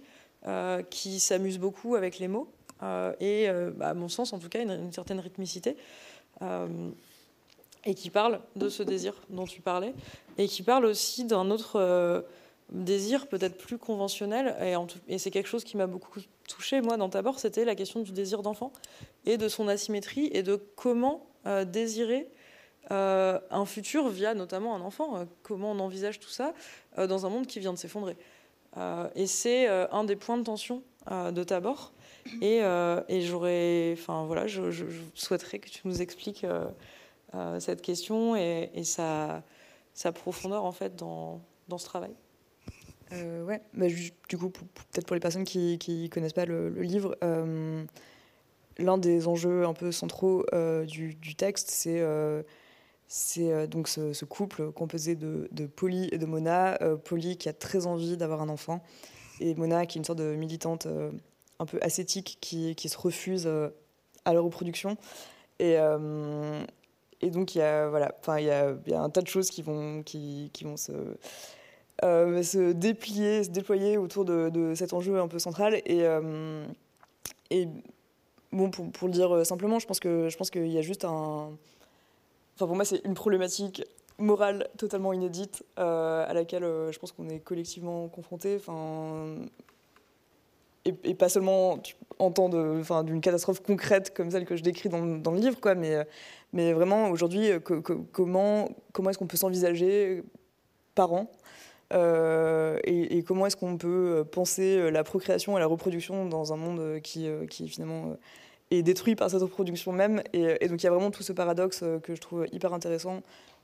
qui s'amuse beaucoup avec les mots, et bah, à mon sens en tout cas une, certaine rythmicité, et qui parle de ce désir dont tu parlais, et qui parle aussi d'un autre désir peut-être plus conventionnel, et, c'est quelque chose qui m'a beaucoup touché moi dans ta bord, c'était la question du désir d'enfant et de son asymétrie et de comment euh, désirer euh, un futur via notamment un enfant. Euh, comment on envisage tout ça dans un monde qui vient de s'effondrer. Et c'est un des points de tension de Tabor. Et, j'aurais, enfin voilà, je, souhaiterais que tu nous expliques cette question et, sa, profondeur en fait dans ce travail. Euh, ouais, bah, du coup, peut-être pour les personnes qui ne connaissent pas le, livre, euh, l'un des enjeux un peu centraux euh, du, texte, c'est euh, c'est donc ce, couple composé de, de Polly et de Mona. Polly qui a très envie d'avoir un enfant et Mona qui est une sorte de militante un peu ascétique qui, qui se refuse à la reproduction. Et, et donc, il voilà, y a, y a, un tas de choses qui vont, qui, qui vont se, euh, se déplier, se déployer autour de, de, cet enjeu un peu central. Et, euh, bon, pour, le dire simplement, je pense que je qu'il y a juste un. Enfin, pour moi, c'est une problématique morale totalement inédite euh, à laquelle je pense qu'on est collectivement confronté. Enfin, et, pas seulement en temps d'une catastrophe concrète comme celle que je décris dans, le livre, quoi, mais, mais vraiment aujourd'hui, comment, comment est-ce qu'on peut s'envisager parents euh, et, comment est-ce qu'on peut penser la procréation et la reproduction dans un monde qui, finalement est détruit par cette reproduction même. Et, donc il y a vraiment tout ce paradoxe que je trouve hyper intéressant,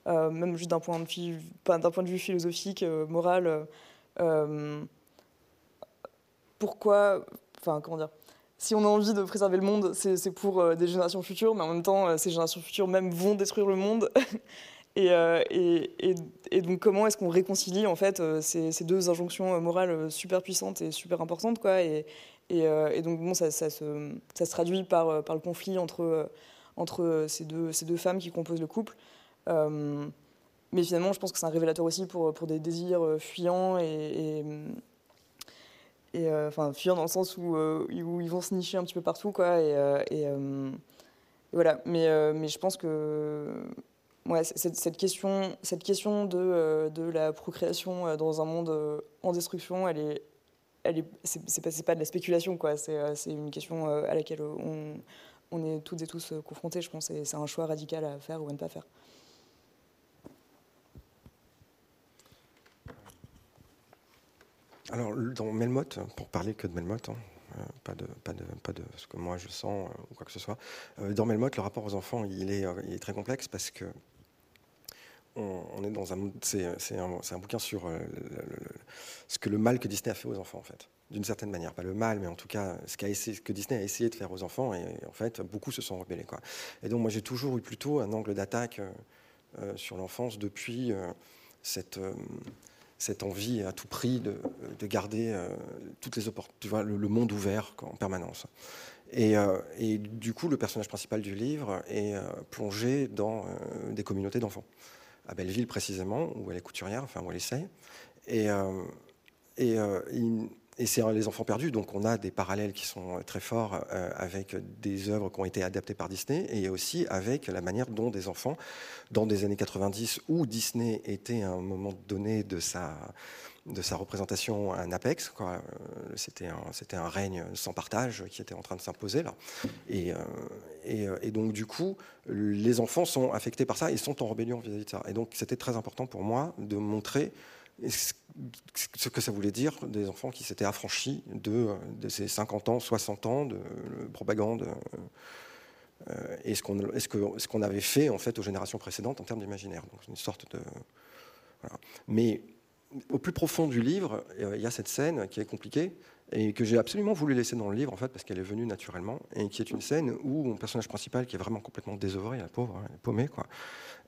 euh, même juste d'un point, de, vue philosophique, euh, moral pourquoi, enfin comment dire, si on a envie de préserver le monde, c'est pour euh, des générations futures, mais en même temps, euh, ces générations futures même vont détruire le monde. Euh, et, donc, comment est-ce qu'on réconcilie en fait ces, deux injonctions morales super puissantes et super importantes, quoi. Et, donc, bon, ça, se, ça, se, traduit par, par le conflit entre, entre ces, deux, ces deux femmes qui composent le couple. mais finalement, je pense que c'est un révélateur aussi pour, pour des désirs fuyants et, euh, enfin fuyant dans le sens où, euh, où, ils vont se nicher un petit peu partout quoi. Euh, et, voilà. Mais mais je pense que ouais, cette, question cette question de, de la procréation dans un monde en destruction elle est elle est c'est pas, de la spéculation quoi. C'est une question à laquelle on, on est toutes et tous confrontés je pense et c'est un choix radical à faire ou à ne pas faire. Alors, dans Melmoth, pour parler que de Melmoth, hein, euh, pas, de, pas, de, pas de ce que moi je sens euh, ou quoi que ce soit, euh, dans Melmoth, le rapport aux enfants, il est, il est très complexe parce que on, est dans un. C'est un, un, bouquin sur ce que le mal que Disney a fait aux enfants, en fait. D'une certaine manière. Pas le mal, mais en tout cas, ce, essayé, ce, que Disney a essayé de faire aux enfants. Et en fait, beaucoup se sont rebellés. Quoi. Et donc, moi, j'ai toujours eu plutôt un angle d'attaque sur l'enfance depuis cette cette envie à tout prix de, garder euh, toutes les tu vois, le, monde ouvert en permanence. Euh, et, du coup, le personnage principal du livre est euh, plongé dans des communautés d'enfants. À Belleville, précisément, où elle est couturière, enfin, où elle essaye. Et, et et c'est les enfants perdus, donc on a des parallèles qui sont euh, très forts euh, avec des œuvres qui ont été adaptées par Disney et aussi avec la manière dont des enfants, dans des années 90 où Disney était à un moment donné de sa, de sa représentation un apex, euh, c'était un, c'était un règne sans partage qui était en train de s'imposer là. Et, et, et, donc du coup, les enfants sont affectés par ça et sont en rébellion vis-à-vis de ça. Et donc c'était très important pour moi de montrer ce que ça voulait dire des enfants qui s'étaient affranchis de, ces 50 ans, 60 ans de, propagande euh, et ce qu'on avait fait en fait aux générations précédentes en termes d'imaginaire. Donc une sorte de. Mais au plus profond du livre, euh, il y a cette scène qui est compliquée et que j'ai absolument voulu laisser dans le livre en fait parce qu'elle est venue naturellement et qui est une scène où mon personnage principal qui est vraiment complètement désœuvré, la pauvre, hein, paumé quoi,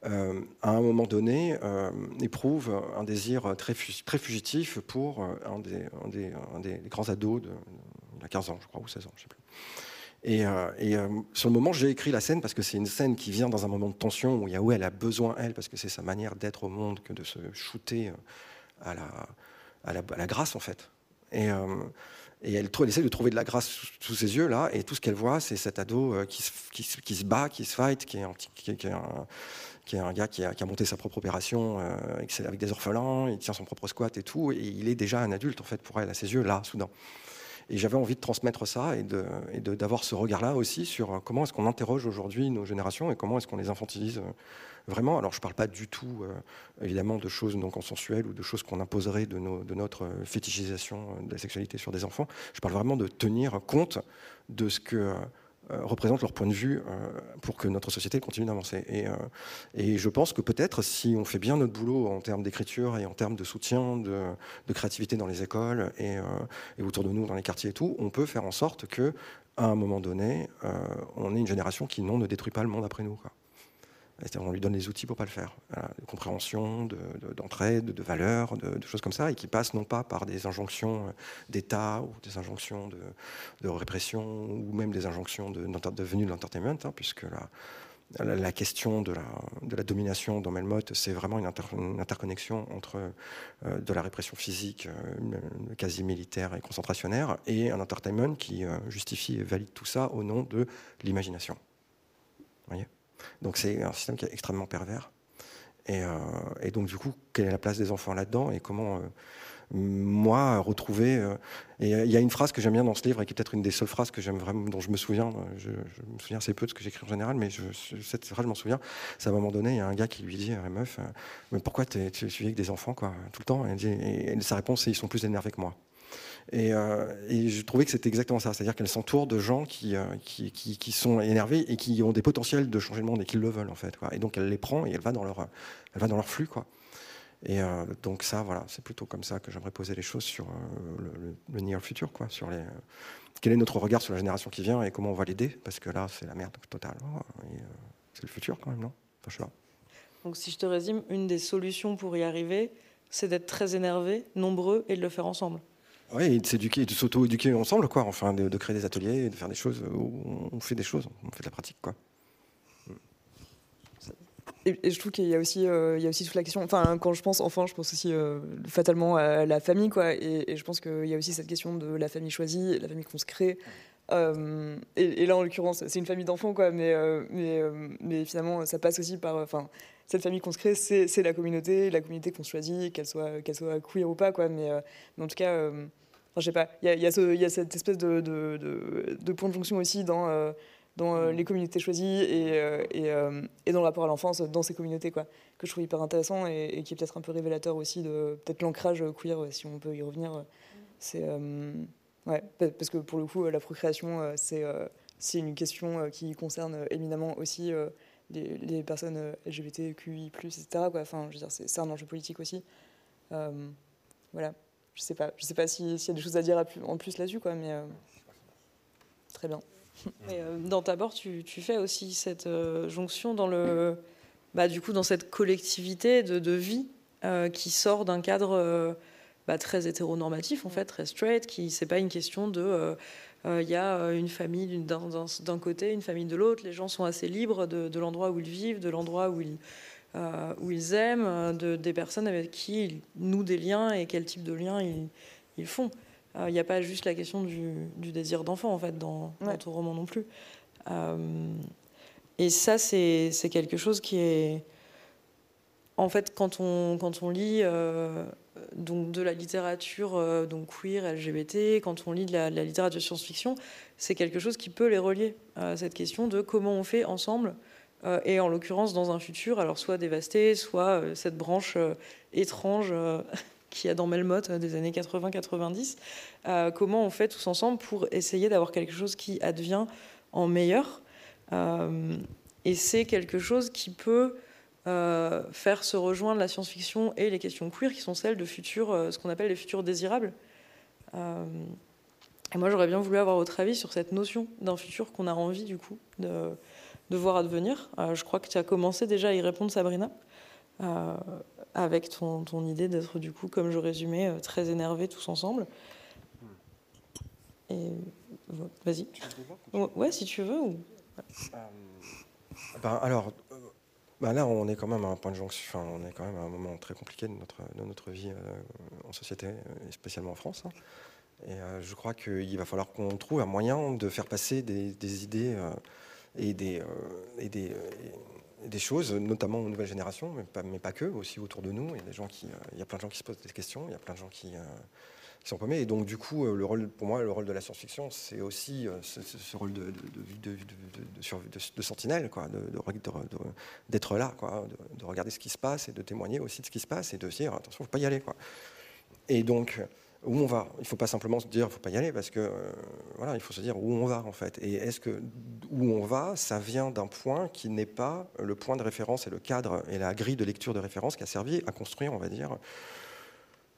euh, à un moment donné euh, éprouve un désir très, fugitif pour euh, un des, grands ados de, de, 15 ans je crois ou 16 ans je sais plus. Et, sur le moment, j'ai écrit la scène parce que c'est une scène qui vient dans un moment de tension où il y a où elle a besoin elle parce que c'est sa manière d'être au monde que de se shooter à la grâce en fait. Et, euh, elle, essaie de trouver de la grâce sous, ses yeux là, et tout ce qu'elle voit, c'est cet ado euh, qui, se, bat, qui se fight, qui est un, gars qui a, qui a, monté sa propre opération euh, avec des orphelins, il tient son propre squat et tout, et il est déjà un adulte en fait pour elle à ses yeux là, soudain. Et j'avais envie de transmettre ça et d'avoir de, ce regard-là aussi sur comment est-ce qu'on interroge aujourd'hui nos générations et comment est-ce qu'on les infantilise vraiment. Alors je ne parle pas du tout, euh, évidemment, de choses non consensuelles ou de choses qu'on imposerait de, de, notre fétichisation de la sexualité sur des enfants. Je parle vraiment de tenir compte de ce que euh, représente leur point de vue euh, pour que notre société continue d'avancer. Et, et, je pense que peut-être si on fait bien notre boulot en termes d'écriture et en termes de soutien, de, créativité dans les écoles et, autour de nous dans les quartiers et tout, on peut faire en sorte que à un moment donné, on ait une génération qui non ne détruit pas le monde après nous. On lui donne les outils pour pas le faire. de compréhension, d'entraide, de, valeurs, de, choses comme ça, et qui passent non pas par des injonctions d'État ou des injonctions de, répression ou même des injonctions de, de venue de l'entertainment, hein, puisque la, question de la, domination dans Melmoth, c'est vraiment une, interconnexion entre euh, de la répression physique, euh, quasi militaire et concentrationnaire, et un entertainment qui euh, justifie et valide tout ça au nom de l'imagination. voyez? Donc c'est un système qui est extrêmement pervers. Euh, et, donc du coup, quelle est la place des enfants là-dedans et comment euh, moi retrouver euh, et il y a une phrase que j'aime bien dans ce livre et qui est peut-être une des seules phrases que j'aime vraiment dont je me souviens je, me souviens assez peu de ce que j'écris en général mais je, cette phrase je m'en souviens. C'est à un moment donné il y a un gars qui lui dit la meuf mais pourquoi tu es avec des enfants quoi tout le temps? Et, et sa réponse c'est ils sont plus énervés que moi euh, et, je trouvais que c'était exactement ça, c'est-à-dire qu'elle s'entoure de gens euh, qui, qui, qui, sont énervés et qui ont des potentiels de changer le monde et qui le veulent en fait. Et donc elle les prend et elle va dans leur, elle va dans leur flux. Quoi. Et euh, donc ça, voilà, c'est plutôt comme ça que j'aimerais poser les choses sur le, le, near future, quoi, sur les, quel est notre regard sur la génération qui vient et comment on va l'aider, parce que là, c'est la merde totale. c'est le futur quand même, non? Donc si je te résume, une des solutions pour y arriver, c'est d'être très énervé, nombreux et de le faire ensemble. Oui, de s'éduquer, de s'auto-éduquer ensemble, quoi. Enfin, de, créer des ateliers, de faire des choses où on fait des choses, on fait de la pratique, quoi. Et, je trouve qu'il y a aussi, euh, il y a aussi toute la question. Enfin, quand je pense enfant, je pense aussi euh, fatalement à la famille, quoi. Et, je pense qu'il y a aussi cette question de la famille choisie, la famille qu'on se crée. Euh, et, là, en l'occurrence, c'est une famille d'enfants, quoi. Mais, mais, mais finalement, ça passe aussi par, enfin, cette famille qu'on se crée, c'est la communauté, la communauté qu'on choisit, qu'elle soit, qu'elle soit queer ou pas, quoi. Mais, mais en tout cas je sais pas, il y, y a, cette espèce de, de, de, point de jonction aussi dans, euh, dans euh, les communautés choisies et, euh, et, et, dans le rapport à l'enfance dans ces communautés, quoi, que je trouve hyper intéressant et, qui est peut-être un peu révélateur aussi de peut-être l'ancrage queer, si on peut y revenir. C'est ouais, parce que pour le coup, la procréation, c'est c'est une question qui concerne éminemment aussi les, les, personnes LGBTQI+, etc. Quoi. Enfin, je veux dire, c'est un enjeu politique aussi. voilà je sais pas, je sais pas s'il y a des choses à dire en plus là-dessus, quoi, mais euh, très bien. Euh, dans ta bord, tu, fais aussi cette euh, jonction dans le, bah, du coup, dans cette collectivité de, vie qui sort d'un cadre bah, très hétéronormatif, en fait, très straight, qui c'est pas une question de il y a une famille d'un côté, une famille de l'autre. Les gens sont assez libres de l'endroit où ils vivent, de l'endroit où ils, euh, où ils aiment, euh, de, des personnes avec qui ils nouent des liens et quel type de liens ils, ils font. Il euh, n'y a pas juste la question du, du désir d'enfant, en fait, dans, ouais. ton roman non plus. et ça, c'est quelque chose qui est... En fait, quand on, quand on lit donc de la littérature donc queer, LGBT, quand on lit de la, de la littérature science-fiction, c'est quelque chose qui peut les relier à cette question de comment on fait ensemble et en l'occurrence dans un futur, alors soit dévasté, soit euh, cette branche euh, étrange qu'il y a dans Melmoth des années 80-90, comment on fait tous ensemble pour essayer d'avoir quelque chose qui advient en meilleur. et c'est quelque chose qui peut faire se rejoindre la science-fiction et les questions queer, qui sont celles de futurs, ce qu'on appelle les futurs désirables. et moi, j'aurais bien voulu avoir votre avis sur cette notion d'un futur qu'on a envie, du coup, de, de voir advenir. Euh, je crois que tu as commencé déjà à y répondre, Sabrina, euh, avec ton, ton idée d'être, du coup, comme je résumais, euh, très énervés tous ensemble. Et vas-y. Ouais, si tu veux. Ou... Ben, alors, ben là, on est quand même à un point de jonction. Enfin, on est quand même à un moment très compliqué de notre, de notre vie en société, et spécialement en France. Hein. Et je crois qu'il va falloir qu'on trouve un moyen de faire passer des, des idées et des, euh, et des, euh, choses, notamment aux nouvelles générations, mais pas, que, aussi autour de nous. Euh, il y a plein de gens qui se posent des questions, il y a plein de gens qui, qui sont paumés. Et donc, du coup, pour moi, le rôle de la science-fiction, c'est aussi ce, rôle de, sentinelle, d'être là, de, regarder ce qui se passe et de témoigner aussi de ce qui se passe et de dire attention, il ne faut pas y aller. Et donc, où on va. Il ne faut pas simplement se dire il ne faut pas y aller parce que euh, voilà, il faut se dire où on va en fait. Et est-ce que où on va, ça vient d'un point qui n'est pas le point de référence et le cadre et la grille de lecture de référence qui a servi à construire, on va dire,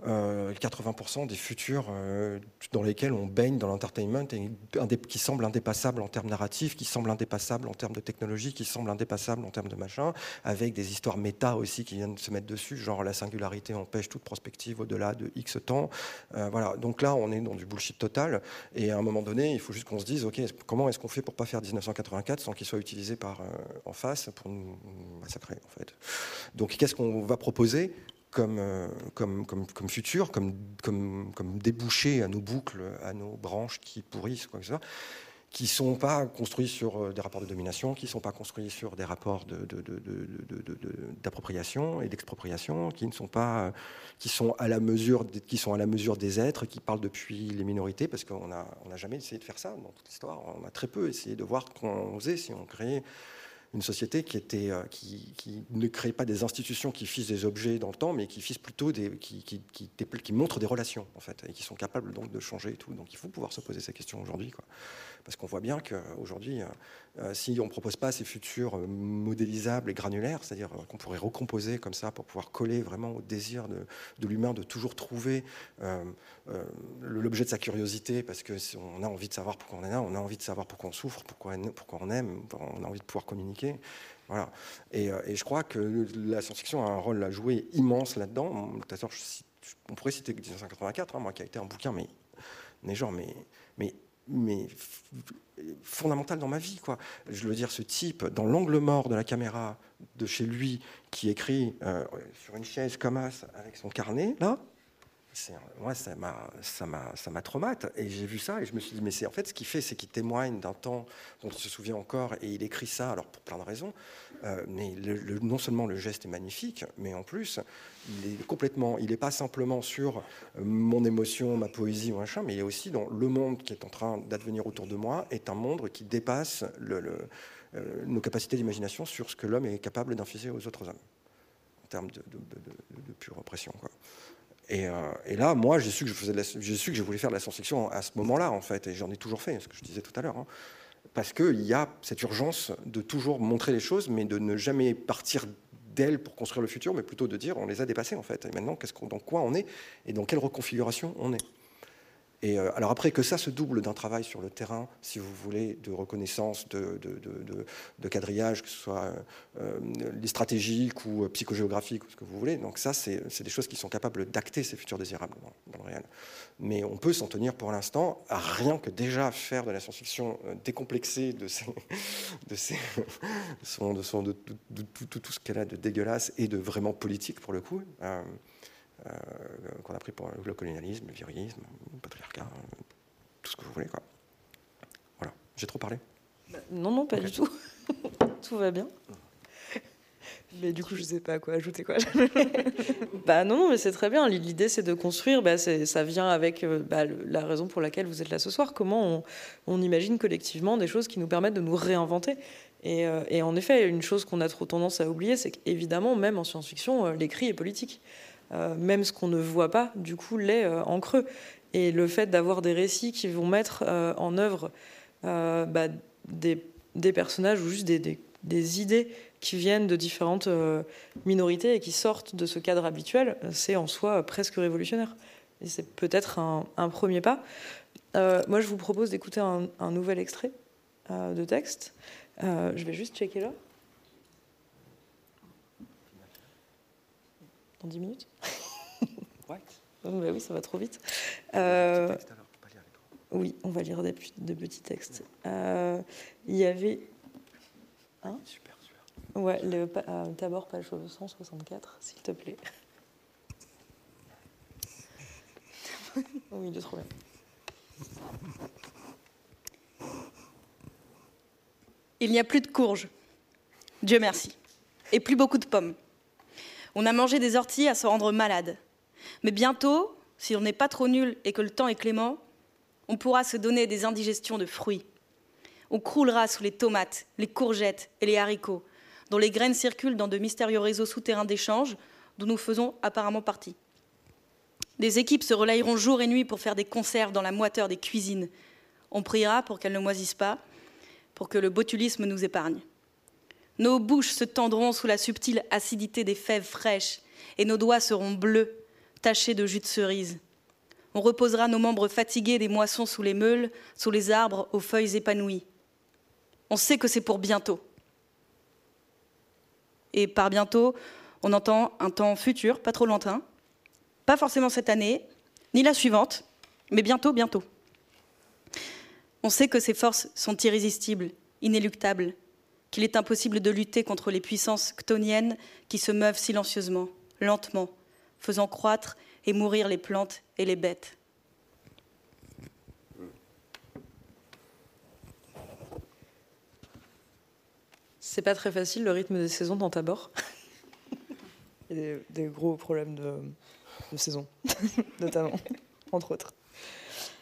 80% euh, des futurs euh, dans lesquels on baigne dans l'entertainment qui semblent indépassables en termes narratifs, qui semblent indépassables en termes de technologie, qui semblent indépassables en termes de machin, avec des histoires méta aussi qui viennent se mettre dessus, genre la singularité empêche toute prospective au-delà de X temps. Euh, voilà, donc là on est dans du bullshit total et à un moment donné il faut juste qu'on se dise ok comment est-ce qu'on fait pour pas faire 1984 sans qu'il soit utilisé par en face pour nous massacrer en fait? Donc qu'est-ce qu'on va proposer? Euh, comme, comme, comme, futur, comme, comme, comme débouché à nos boucles, à nos branches qui pourrissent, quoi que ce soit, qui ne sont pas construits sur euh, des rapports de domination, qui ne sont pas construits sur des rapports d'appropriation et d'expropriation, qui ne sont pas, qui sont à la mesure, qui sont à la mesure des êtres, qui parlent depuis les minorités, parce qu'on n'a on a jamais essayé de faire ça dans toute l'histoire. On a très peu essayé de voir qu'on faisait si on créait une société qui, était, euh, qui, ne crée pas des institutions qui fissent des objets dans le temps, mais qui fissent plutôt des, qui, qui, qui, montrent des relations, en fait, et qui sont capables donc de changer et tout. Donc il faut pouvoir se poser ces questions aujourd'hui. Parce qu'on voit bien qu'aujourd'hui, euh, euh, si on ne propose pas ces futurs modélisables et granulaires, c'est-à-dire qu'on pourrait recomposer comme ça pour pouvoir coller vraiment au désir de, de l'humain de toujours trouver l'objet de sa curiosité, parce qu'on a envie de savoir pourquoi on est là, on a envie de savoir pourquoi on souffre, pourquoi, on aime, on a envie de pouvoir communiquer voilà. Euh, et, je crois que la science-fiction a un rôle à jouer immense là-dedans. On pourrait citer 1984, hein, moi qui a été un bouquin, mais, mais genre, mais, mais, mais fondamental dans ma vie. Quoi. Je veux dire, ce type, dans l'angle mort de la caméra de chez lui, qui écrit euh, sur une chaise comme ça, avec son carnet, là, moi, ça m'a, ça m'a, traumate. Et j'ai vu ça et je me suis dit, mais c'est en fait ce qu'il fait, c'est qu'il témoigne d'un temps dont il se souvient encore et il écrit ça, alors pour plein de raisons. Euh, mais non seulement le geste est magnifique, mais en plus, il est complètement, il n'est pas simplement sur euh, mon émotion, ma poésie ou machin, mais il est aussi dans le monde qui est en train d'advenir autour de moi est un monde qui dépasse euh, nos capacités d'imagination sur ce que l'homme est capable d'infuser aux autres hommes en termes de, de pure oppression. Quoi. Euh, et, là, moi, j'ai su que je j'ai que je voulais faire de la science-fiction à ce moment-là, en fait, et j'en ai toujours fait, ce que je disais tout à l'heure, hein. parce qu'il y a cette urgence de toujours montrer les choses, mais de ne jamais partir d'elles pour construire le futur, mais plutôt de dire on les a dépassées en fait. Et maintenant, qu'est-ce dans quoi on est et dans quelle reconfiguration on est? Et euh, alors après que ça se double d'un travail sur le terrain, si vous voulez, de reconnaissance, de, de, quadrillage, que ce soit euh, stratégique ou psychogéographique, ou ce que vous voulez. Donc ça, c'est des choses qui sont capables d'acter ces futurs désirables dans, le réel. Mais on peut s'en tenir pour l'instant à rien que déjà faire de la science-fiction euh, décomplexée de, tout, ce qu'elle a de dégueulasse et de vraiment politique pour le coup. Euh, euh, qu'on a pris pour le colonialisme, le virilisme, le patriarcat, tout ce que vous voulez. Quoi. Voilà, j'ai trop parlé bah, Non, non, pas du tout. tout va bien. Mais du coup, je sais pas à quoi ajouter quoi. bah non, non, mais c'est très bien. L'idée, c'est de construire. Bah, ça vient avec euh, bah, la raison pour laquelle vous êtes là ce soir. Comment on, imagine collectivement des choses qui nous permettent de nous réinventer. Et, euh, et en effet, une chose qu'on a trop tendance à oublier, c'est qu'évidemment, même en science-fiction, l'écrit est politique. Euh, même ce qu'on ne voit pas, du coup, l'est euh, en creux. Et le fait d'avoir des récits qui vont mettre euh, en œuvre bah, des, personnages ou juste des, idées qui viennent de différentes minorités et qui sortent de ce cadre habituel, c'est en soi presque révolutionnaire. Et c'est peut-être un, premier pas. moi, je vous propose d'écouter un, un, nouvel extrait de texte. je vais juste checker là. Dans 10 minutes ouais. bah Oui, ça va trop vite. Euh, oui, on va lire des, petits textes. Euh, il y avait. Hein super, super. Ouais, le, euh, Tabor, page 164, s'il te plaît. oui, de trop bien. Il n'y a plus de courges. Dieu merci. Et plus beaucoup de pommes. On a mangé des orties à se rendre malade. Mais bientôt, si on n'est pas trop nul et que le temps est clément, on pourra se donner des indigestions de fruits. On croulera sous les tomates, les courgettes et les haricots, dont les graines circulent dans de mystérieux réseaux souterrains d'échange dont nous faisons apparemment partie. Des équipes se relayeront jour et nuit pour faire des conserves dans la moiteur des cuisines. On priera pour qu'elles ne moisissent pas, pour que le botulisme nous épargne. Nos bouches se tendront sous la subtile acidité des fèves fraîches, et nos doigts seront bleus, tachées de jus de cerise. On reposera nos membres fatigués des moissons sous les meules, sous les arbres aux feuilles épanouies. On sait que c'est pour bientôt. Et par bientôt, on entend un temps futur, pas trop lointain, pas forcément cette année, ni la suivante, mais bientôt, bientôt. On sait que ces forces sont irrésistibles, inéluctables, qu'il est impossible de lutter contre les puissances ctoniennes qui se meuvent silencieusement, lentement, faisant croître et mourir les plantes et les bêtes. C'est pas très facile le rythme des saisons dans Tabor. Il y a des, gros problèmes de, saison, notamment, entre autres.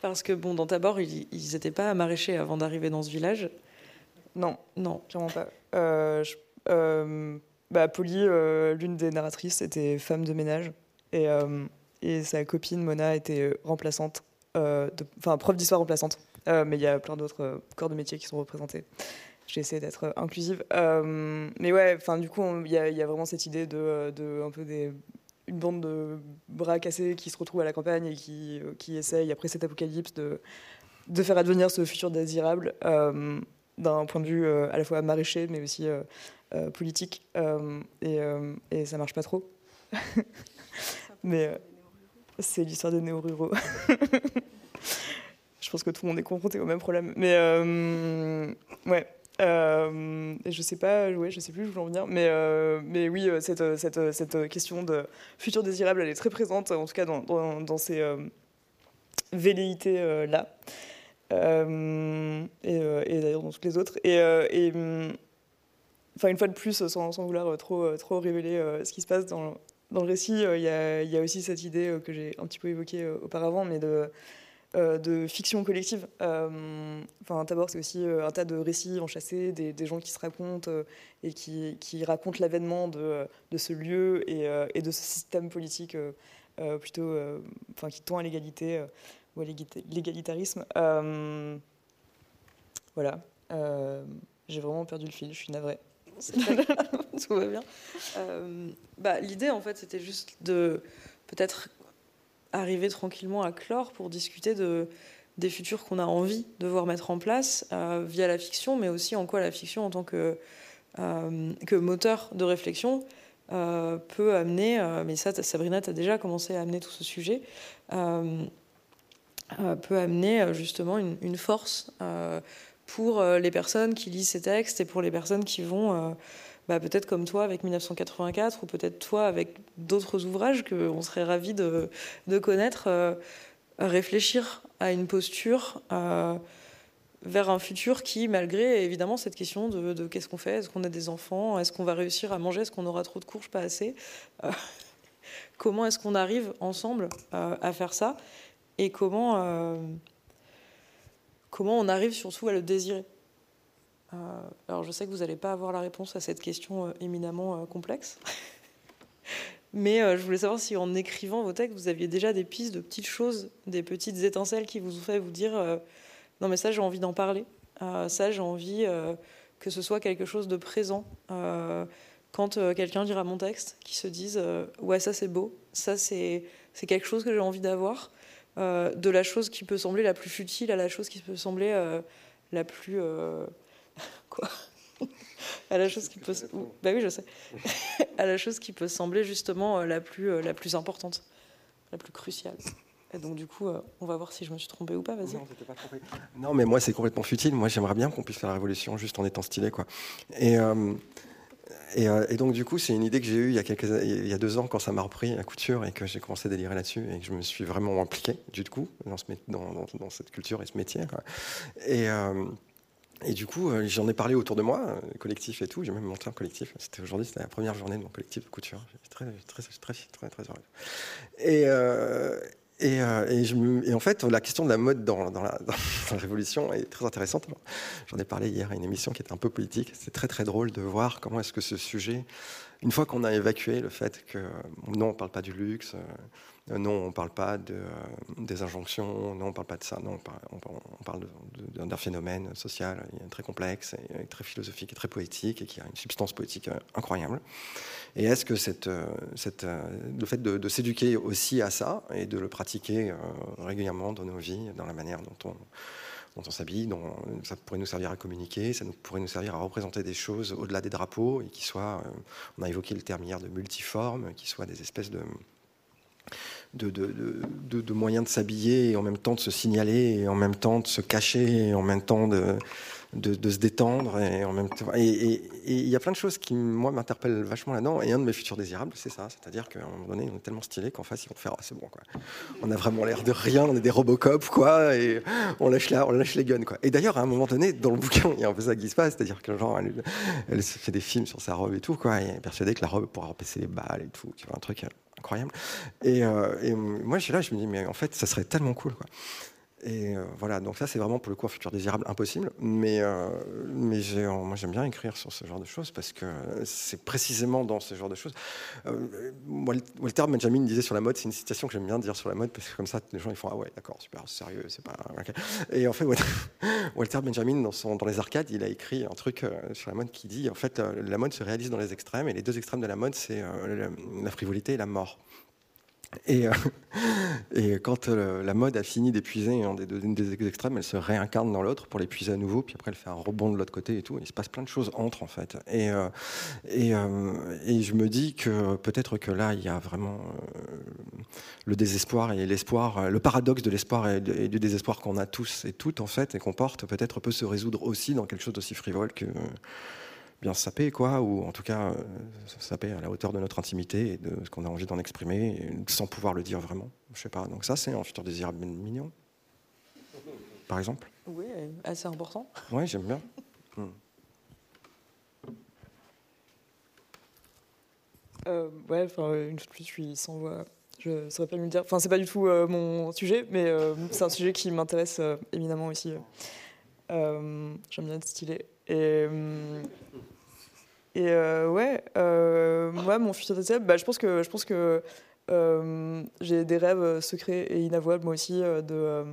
Parce que bon, dans Tabor, ils n'étaient pas maraîchers avant d'arriver dans ce village. Non, non, clairement pas. Euh, euh, bah, Polly, euh, l'une des narratrices, était femme de ménage et, et sa copine Mona était remplaçante, enfin prof d'histoire remplaçante. mais il y a plein d'autres corps de métier qui sont représentés. J'ai essayé d'être inclusive. mais ouais, enfin du coup, il y, y, a vraiment cette idée de, de un peu des une bande de bras cassés qui se retrouvent à la campagne et qui, qui essayent, après cet apocalypse, de, de faire advenir ce futur désirable d'un point de vue euh, à la fois maraîcher, mais aussi euh, euh, politique. Et, et, ça marche pas trop. mais c'est l'histoire des néo-ruraux. je pense que tout le monde est confronté au même problème. Mais ouais. Je sais pas, ouais, je sais plus je voulais en venir, mais, mais oui, cette, cette, cette, question de futur désirable, elle est très présente, en tout cas dans, dans, dans ces velléités-là. Euh, euh, et, d'ailleurs dans toutes les autres. Et, euh, hum, enfin, une fois de plus, sans, vouloir trop, trop révéler ce qui se passe dans, le récit, il y, a aussi cette idée que j'ai un petit peu évoquée auparavant, mais de, fiction collective. enfin, d'abord, c'est aussi un tas de récits enchâssés, des, gens qui se racontent et qui, racontent l'avènement de, ce lieu et, et, de ce système politique plutôt, enfin, qui tend à l'égalité ou à l'égalitarisme. Euh, voilà. Euh, j'ai vraiment perdu le fil, je suis navrée. Tout va bien. Euh, bah, L'idée, en fait, c'était juste de peut-être arriver tranquillement à clore pour discuter de, des futurs qu'on a envie de voir mettre en place via la fiction, mais aussi en quoi la fiction, en tant que, que moteur de réflexion, peut amener, mais ça, Sabrina, tu as déjà commencé à amener tout ce sujet, peut amener euh, justement une, force euh, pour les personnes qui lisent ces textes et pour les personnes qui vont, bah, peut-être comme toi avec 1984 ou peut-être toi avec d'autres ouvrages qu'on serait ravis de, connaître, réfléchir à une posture vers un futur qui, malgré évidemment cette question de, qu'est-ce qu'on fait, est-ce qu'on a des enfants, est-ce qu'on va réussir à manger, est-ce qu'on aura trop de courges, pas assez, comment est-ce qu'on arrive ensemble à faire ça? Et comment, euh, comment on arrive surtout à le désirer. Euh, alors je sais que vous n'allez pas avoir la réponse à cette question euh, éminemment complexe, mais je voulais savoir si en écrivant vos textes, vous aviez déjà des pistes de petites choses, des petites étincelles qui vous ont fait vous dire non mais ça j'ai envie d'en parler, ça j'ai envie que ce soit quelque chose de présent. quand quelqu'un lira mon texte, qui se dise ouais ça c'est beau, ça c'est quelque chose que j'ai envie d'avoir. Euh, de la chose qui peut sembler la plus futile à la chose qui peut sembler euh, la plus euh, quoi? À la chose qui peut bah oui je sais. À la chose qui peut sembler justement la plus la plus importante la plus cruciale. Et donc du coup on va voir si je me suis trompée ou pas vas-y. Non, mais moi c'est complètement futile. Moi j'aimerais bien qu'on puisse faire la révolution juste en étant stylé quoi. Et et, donc, du coup, c'est une idée que j'ai eue il y, a deux ans quand ça m'a repris à couture et que j'ai commencé à délirer là-dessus et que je me suis vraiment impliqué, du coup, dans, ce, dans, dans, cette culture et ce métier. Et, euh, et, du coup, euh, j'en ai parlé autour de moi, collectif et tout. J'ai même monté un collectif. C'était aujourd'hui, c'était la première journée de mon collectif de couture. J'étais très, très, très, très, très, heureux. Et, euh, et, je et, en fait, la question de la mode dans, la, Révolution est très intéressante. J'en ai parlé hier à une émission qui était un peu politique. C'est très très drôle de voir comment est-ce que ce sujet une fois qu'on a évacué le fait que non, on ne parle pas du luxe, euh, non, on ne parle pas de, euh, des injonctions, non, on ne parle pas de ça, non, on parle, d'un phénomène social très complexe, très philosophique et très poétique, et qui a une substance poétique euh, incroyable. Et est-ce que le fait de, s'éduquer aussi à ça et de le pratiquer régulièrement dans nos vies, dans la manière dont on, dont on s'habille, ça pourrait nous servir à communiquer, ça nous, pourrait nous servir à représenter des choses au-delà des drapeaux, et qui soient, on a évoqué le terme hier de multiforme, qui soient des espèces de de, de, moyens de s'habiller et en même temps de se signaler et en même temps de se cacher et en même temps de, de, se détendre et en même temps et il y a plein de choses qui moi m'interpellent vachement là-dedans et un de mes futurs désirables c'est ça c'est-à-dire qu'à un moment donné on est tellement stylé qu'en face ils vont faire ah, c'est bon quoi on a vraiment l'air de rien on est des Robocop quoi et on lâche là on lâche les guns quoi et d'ailleurs à un moment donné dans le bouquin il y a un peu ça qui se passe c'est-à-dire que genre elle, elle, fait des films sur sa robe et tout quoi et elle est persuadée que la robe pourra repasser les balles et tout tu vois un truc incroyable. Et, euh, et, moi, je suis là, je me dis, mais en fait, ça serait tellement cool. Quoi. Et euh, voilà, donc ça c'est vraiment pour le coup un futur désirable impossible. Mais, euh, mais moi j'aime bien écrire sur ce genre de choses parce que c'est précisément dans ce genre de choses. Euh, Walter Benjamin disait sur la mode, c'est une citation que j'aime bien dire sur la mode parce que comme ça les gens ils font ah ouais d'accord super sérieux c'est pas. Et en fait Walter Benjamin dans, dans les arcades il a écrit un truc sur la mode qui dit en fait la mode se réalise dans les extrêmes et les deux extrêmes de la mode c'est la frivolité et la mort. Et, euh, et quand euh, la mode a fini d'épuiser un des deux extrêmes, elle se réincarne dans l'autre pour l'épuiser à nouveau, puis après elle fait un rebond de l'autre côté et tout. il se passe plein de choses entre en fait. Et, euh, et, et, je me dis que peut-être que là, il y a vraiment le désespoir et l'espoir, le paradoxe de l'espoir et, du désespoir qu'on a tous et toutes en fait, et qu'on porte, peut-être peut se résoudre aussi dans quelque chose d'aussi frivole que bien saper, quoi, ou en tout cas euh, saper à la hauteur de notre intimité et de ce qu'on a envie d'en exprimer, sans pouvoir le dire vraiment. Je sais pas. Donc ça, c'est un futur désirable mignon, par exemple. Oui, assez important. Oui, j'aime bien. Hmm. Euh, ouais, enfin, une fois de plus, je suis sans voix. Je saurais pas mieux le dire. Enfin, c'est pas du tout euh, mon sujet, mais c'est un sujet qui m'intéresse éminemment aussi. J'aime bien être stylé. Et, et euh, ouais, euh, moi, mon futur désirable, bah, je pense que, je pense que euh, j'ai des rêves secrets et inavouables, moi aussi, de,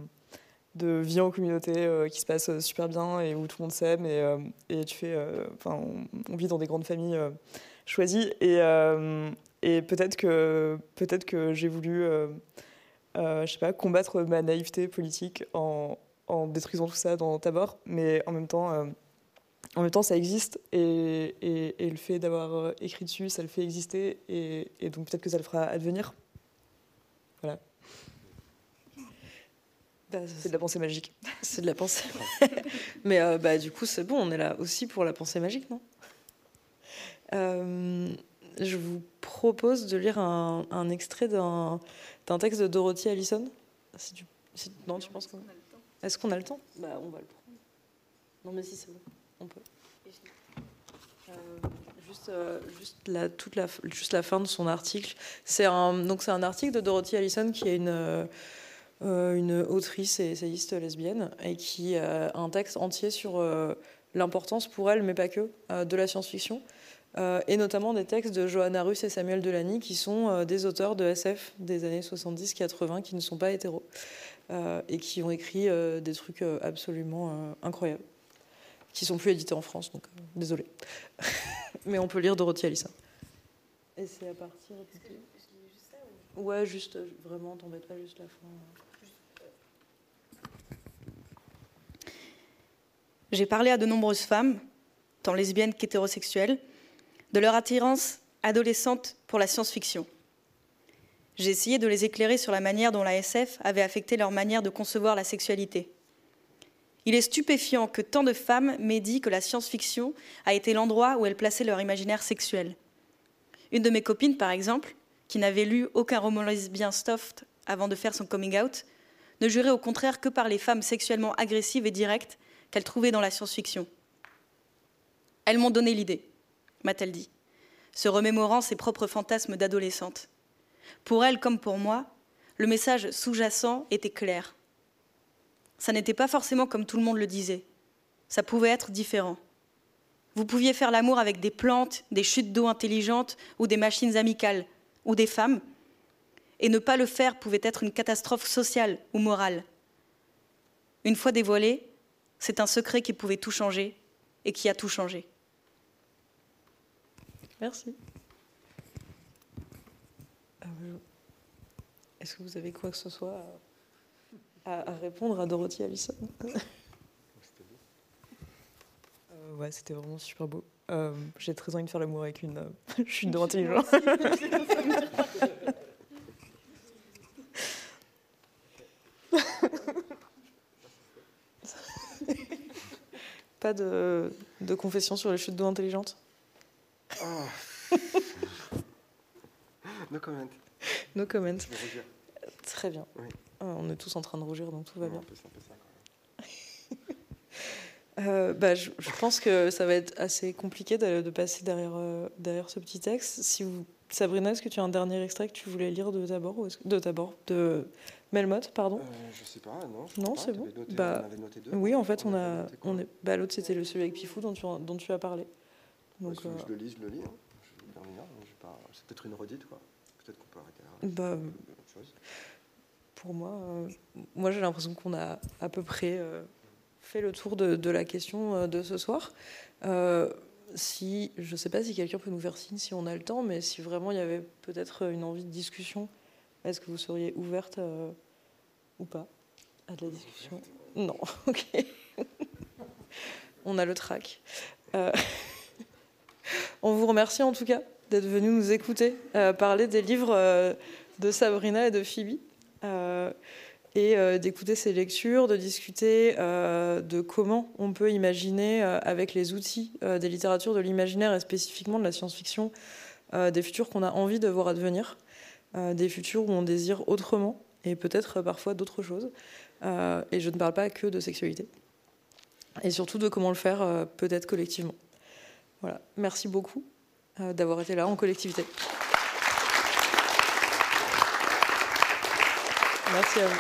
de vie en communauté qui se passe super bien et où tout le monde s'aime. Et, et, tu fais. Enfin, on, vit dans des grandes familles choisies. Et, et peut-être que, peut que j'ai voulu. je sais pas, combattre ma naïveté politique en, en détruisant tout ça dans Tabor, mais en même temps, en même temps, ça existe et, et, le fait d'avoir euh, écrit dessus, ça le fait exister et, donc peut-être que ça le fera advenir. Voilà. Bah, c'est de la pensée magique. C'est de la pensée. Mais euh, bah, du coup, c'est bon, on est là aussi pour la pensée magique, non? Euh, Je vous propose de lire un, un extrait d'un texte de Dorothy Allison. Si tu, non, tu penses qu'on Est-ce qu'on a le temps? Bah, On va le prendre. Non, mais si, c'est bon Euh, juste, euh, juste, la, toute la, fin de son article. C'est un, un article de Dorothy Allison qui est une, euh, une autrice et essayiste lesbienne et qui a un texte entier sur l'importance pour elle, mais pas que, de la science-fiction. et notamment des textes de Johanna Russ et Samuel Delany, qui sont des auteurs de SF des années 70-80, qui ne sont pas hétéros, et qui ont écrit des trucs absolument incroyables qui sont plus édités en France, donc euh, désolé. Mais on peut lire Dorothy Allison. Et c'est à partir de... juste ça, Ouais, juste, euh, vraiment, t'embête pas, juste la fin. J'ai parlé à de nombreuses femmes, tant lesbiennes qu'hétérosexuelles, de leur attirance adolescente pour la science-fiction. J'ai essayé de les éclairer sur la manière dont la SF avait affecté leur manière de concevoir la sexualité. Il est stupéfiant que tant de femmes dit que la science-fiction a été l'endroit où elles plaçaient leur imaginaire sexuel. Une de mes copines, par exemple, qui n'avait lu aucun roman lesbien soft avant de faire son coming out, ne jurait au contraire que par les femmes sexuellement agressives et directes qu'elle trouvait dans la science-fiction. Elles m'ont donné l'idée, m'a-t-elle dit, se remémorant ses propres fantasmes d'adolescente. Pour elle comme pour moi, le message sous-jacent était clair ça n'était pas forcément comme tout le monde le disait. Ça pouvait être différent. Vous pouviez faire l'amour avec des plantes, des chutes d'eau intelligentes ou des machines amicales ou des femmes. Et ne pas le faire pouvait être une catastrophe sociale ou morale. Une fois dévoilé, c'est un secret qui pouvait tout changer et qui a tout changé. Merci. Euh, est-ce que vous avez quoi que ce soit à, répondre à Dorothy Allison euh, Ouais, c'était vraiment super beau. Euh, j'ai très envie de faire l'amour avec une chute de intelligence. Pas de, confession sur les chutes d'eau intelligentes oh. No comment. No comment. Très bien. Ah, on est tous en train de rougir, donc tout va bien. Euh, bah, je, pense que ça va être assez compliqué de, passer derrière, euh, derrière ce petit texte. Si vous, Sabrina, est-ce que tu as un dernier extrait que tu voulais lire de d'abord ou de d'abord de Melmoth, pardon? Euh, Je sais pas, non. Non, c'est bon. bah, oui, en fait, on, a, on est. Bah, l'autre c'était le celui avec Pifou dont tu, dont tu as parlé. Donc, je, je, le lis, je le lis. Hein. C'est peut-être une redite, quoi. Peut-être qu'on peut arrêter là. Bah, pour moi, euh, moi j'ai l'impression qu'on a à peu près euh, fait le tour de, la question euh, de ce soir. si, je ne sais pas si quelqu'un peut nous faire signe si on a le temps, mais si vraiment il y avait peut-être une envie de discussion, est-ce que vous seriez ouverte ou pas à de la discussion? Non, ok. on a le trac. on vous remercie en tout cas d'être venu nous écouter parler des livres de Sabrina et de Phoebe. Euh, et euh, d'écouter ces lectures, de discuter euh, de comment on peut imaginer, avec les outils des littératures de l'imaginaire et spécifiquement de la science-fiction, des futurs qu'on a envie de voir advenir, des futurs où on désire autrement et peut-être parfois d'autres choses. et je ne parle pas que de sexualité. Et surtout de comment le faire peut-être collectivement. Voilà. Merci beaucoup d'avoir été là en collectivité. Merci à vous.